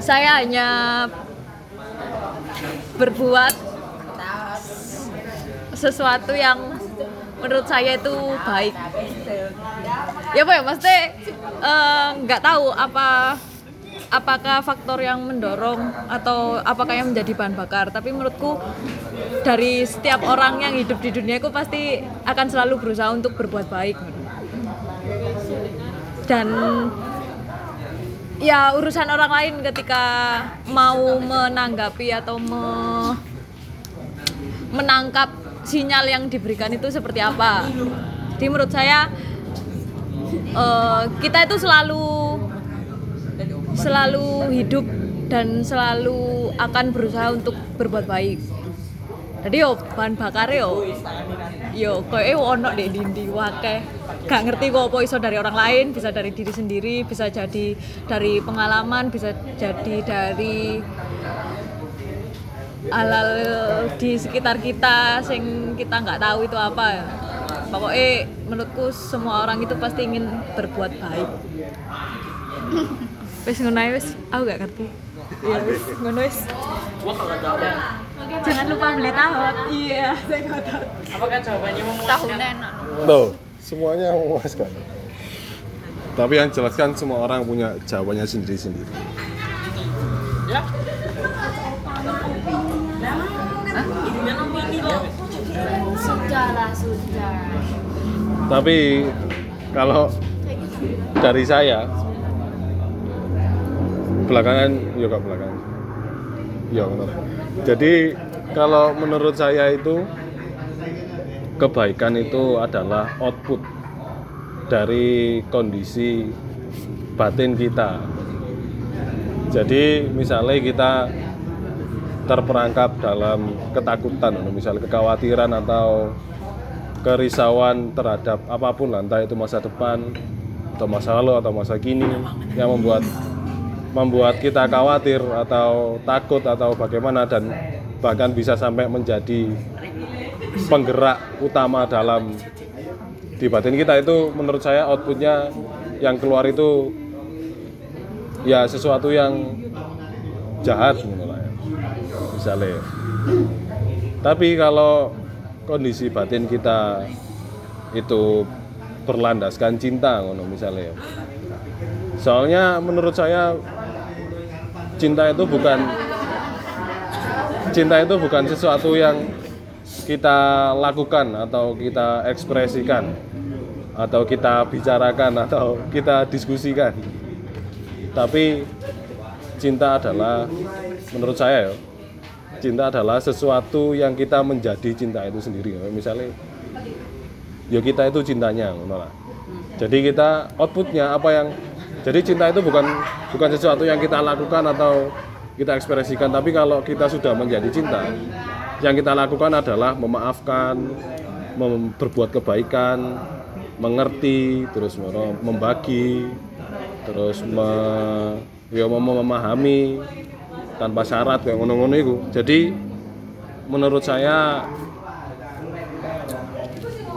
saya hanya berbuat sesuatu yang menurut saya itu baik. Ya apa ya, maksudnya eh, nggak tahu apa apakah faktor yang mendorong atau apakah yang menjadi bahan bakar. Tapi menurutku dari setiap orang yang hidup di dunia itu pasti akan selalu berusaha untuk berbuat baik. Dan ya urusan orang lain ketika mau menanggapi atau me- menangkap sinyal yang diberikan itu seperti apa. Jadi menurut saya eh, kita itu selalu selalu hidup dan selalu akan berusaha untuk berbuat baik. Jadi yo bahan bakar yo yo koyo ono deh dindi wake. Gak ngerti kok apa iso dari orang lain, bisa dari diri sendiri, bisa jadi dari pengalaman, bisa jadi dari halal di sekitar kita sing kita nggak tahu itu apa pokoknya menurutku semua orang itu pasti ingin berbuat baik [LAUGHS] wes ngono ae wes aku gak ngerti iya wes ngono wes jangan lupa beli tahu iya saya nggak tahu Apakah jawabannya memuaskan? Tahunan. Loh, semuanya memuaskan. Tapi yang jelaskan semua orang punya jawabannya sendiri-sendiri. Ya. Sudah lah, sudah. Tapi kalau dari saya belakangan ya kak belakangan ya benar. Jadi kalau menurut saya itu kebaikan itu adalah output dari kondisi batin kita. jadi misalnya kita terperangkap dalam ketakutan misalnya kekhawatiran atau kerisauan terhadap apa pun lah, entah itu masa depan atau masa lalu atau masa kini yang membuat membuat kita khawatir atau takut atau bagaimana dan bahkan bisa sampai menjadi penggerak utama dalam di batin kita itu menurut saya outputnya yang keluar itu ya sesuatu yang jahat gitu lah ya. misalnya tapi kalau kondisi batin kita itu berlandaskan cinta misalnya ya. soalnya menurut saya cinta itu bukan cinta itu bukan sesuatu yang kita lakukan atau kita ekspresikan atau kita bicarakan atau kita diskusikan. Tapi cinta adalah menurut saya ya cinta adalah sesuatu yang kita menjadi cinta itu sendiri. Misalnya ya kita itu cintanya jadi kita outputnya apa yang jadi cinta itu bukan bukan sesuatu yang kita lakukan atau kita ekspresikan. Tapi kalau kita sudah menjadi cinta yang kita lakukan adalah memaafkan mem- berbuat kebaikan mengerti terus membagi terus me, ya mem- memahami tanpa syarat kayak ngono-ngono itu. Jadi menurut saya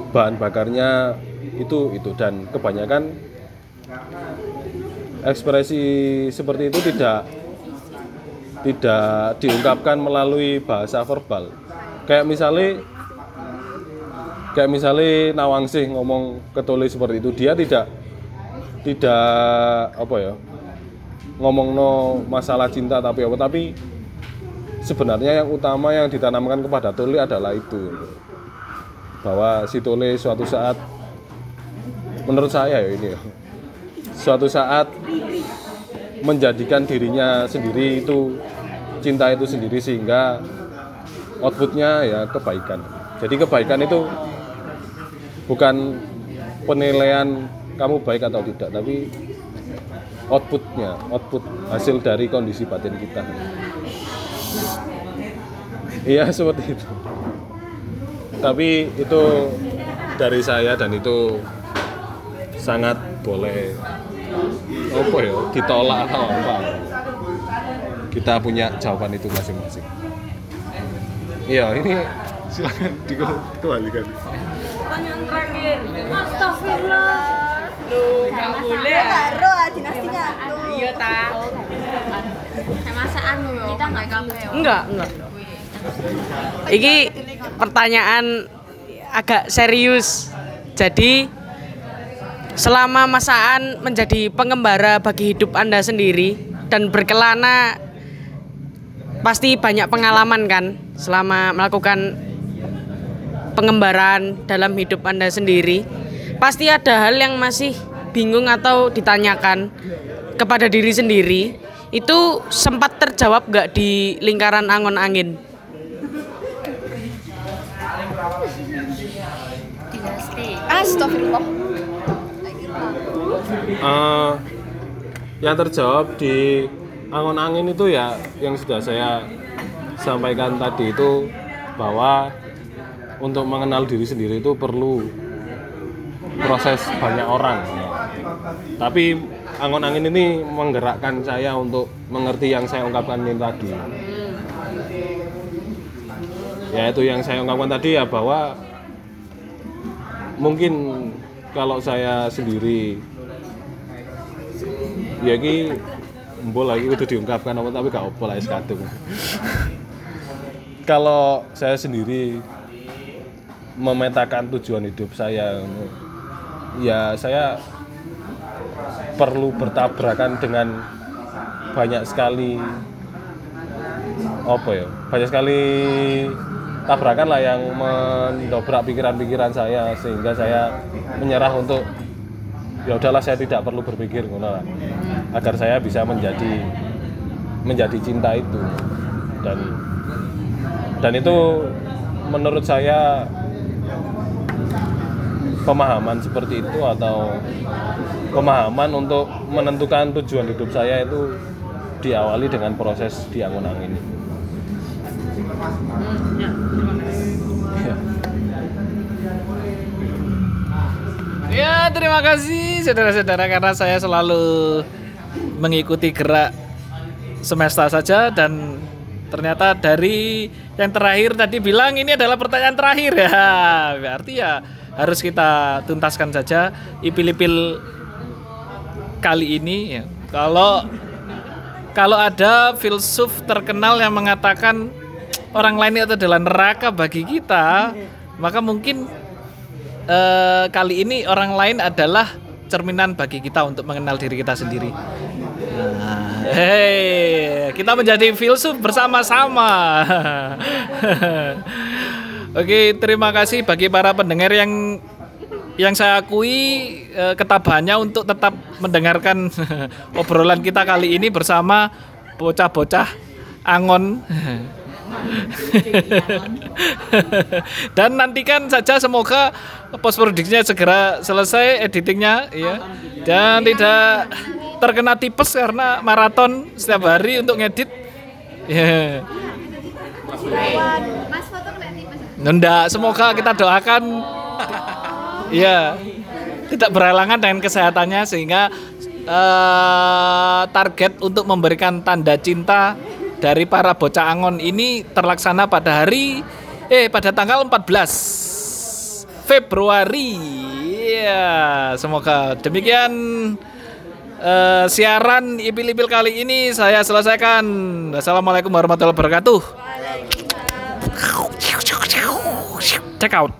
bahan bakarnya itu itu. Dan kebanyakan ekspresi seperti itu tidak tidak diungkapkan melalui bahasa verbal. Kayak misalnya kayak misalnya Nawangsih ngomong ketulis seperti itu dia tidak tidak apa ya ngomong no masalah cinta tapi apa tapi sebenarnya yang utama yang ditanamkan kepada Tuli adalah itu. Bahwa si Tuli suatu saat menurut saya ya ini ya suatu saat menjadikan dirinya sendiri itu cinta itu sendiri sehingga outputnya ya kebaikan. Jadi kebaikan itu bukan penilaian kamu baik atau tidak tapi outputnya output hasil dari kondisi batin kita. Iya [LAUGHS] seperti itu. Tapi itu dari saya dan itu sangat boleh apa ya ditolak atau apa kita punya jawaban itu masing-masing iya ini silakan dikembalikan Pertanyaan terakhir. Astagfirullah. Lu nggak boleh. Taruh dinastinya. Iya ta. Masakan lu Kita nggak kafe. Enggak, enggak. Iki pertanyaan agak serius. Jadi selama masaan menjadi pengembara bagi hidup Anda sendiri dan berkelana pasti banyak pengalaman kan selama melakukan pengembaraan dalam hidup Anda sendiri. Pasti ada hal yang masih bingung atau ditanyakan kepada diri sendiri. Itu sempat terjawab gak di lingkaran angon angin? Astagfirullah. Eh, yang terjawab di angon angin itu ya yang sudah saya sampaikan tadi itu bahwa untuk mengenal diri sendiri itu perlu proses banyak orang. Tapi angon angin ini menggerakkan saya untuk mengerti yang saya ungkapkan ini tadi. Ya itu yang saya ungkapkan tadi ya bahwa mungkin kalau saya sendiri ya ki mbol lagi udah diungkapkan apa tapi gak apa lah kadung. kalau saya sendiri memetakan tujuan hidup saya ya saya perlu bertabrakan dengan banyak sekali apa ya banyak sekali tabrakan lah yang mendobrak pikiran-pikiran saya sehingga saya menyerah untuk ya udahlah saya tidak perlu berpikir ngono agar saya bisa menjadi menjadi cinta itu. Dan dan itu menurut saya pemahaman seperti itu atau pemahaman untuk menentukan tujuan hidup saya itu diawali dengan proses di angon-angon ini. Ya, terima kasih saudara-saudara karena saya selalu mengikuti gerak semesta saja dan ternyata dari yang terakhir tadi bilang ini adalah pertanyaan terakhir [LAUGHS] ya. Berarti ya harus kita tuntaskan saja ipil-ipil kali ini ya. Kalau kalau ada filsuf terkenal yang mengatakan orang lain itu adalah neraka bagi kita, maka mungkin eh, kali ini orang lain adalah cerminan bagi kita untuk mengenal diri kita sendiri. Nah, hei, kita menjadi filsuf bersama-sama. [LAUGHS] Oke, terima kasih bagi para pendengar yang yang saya akui eh, ketabahannya untuk tetap mendengarkan [LAUGHS] obrolan kita kali ini bersama bocah-bocah Angon. [LAUGHS] Dan nantikan saja semoga post produksinya segera selesai editingnya ya. Dan tidak terkena tipes karena maraton setiap hari untuk ngedit. Ya. Tipes. Nunda, semoga kita doakan ya tidak berhalangan dengan kesehatannya sehingga eh, target untuk memberikan tanda cinta dari para bocah angon ini terlaksana pada hari eh pada tanggal 14 Februari. Ya, semoga demikian eh, siaran ipil-ipil kali ini saya selesaikan. Assalamualaikum warahmatullahi wabarakatuh. Check out.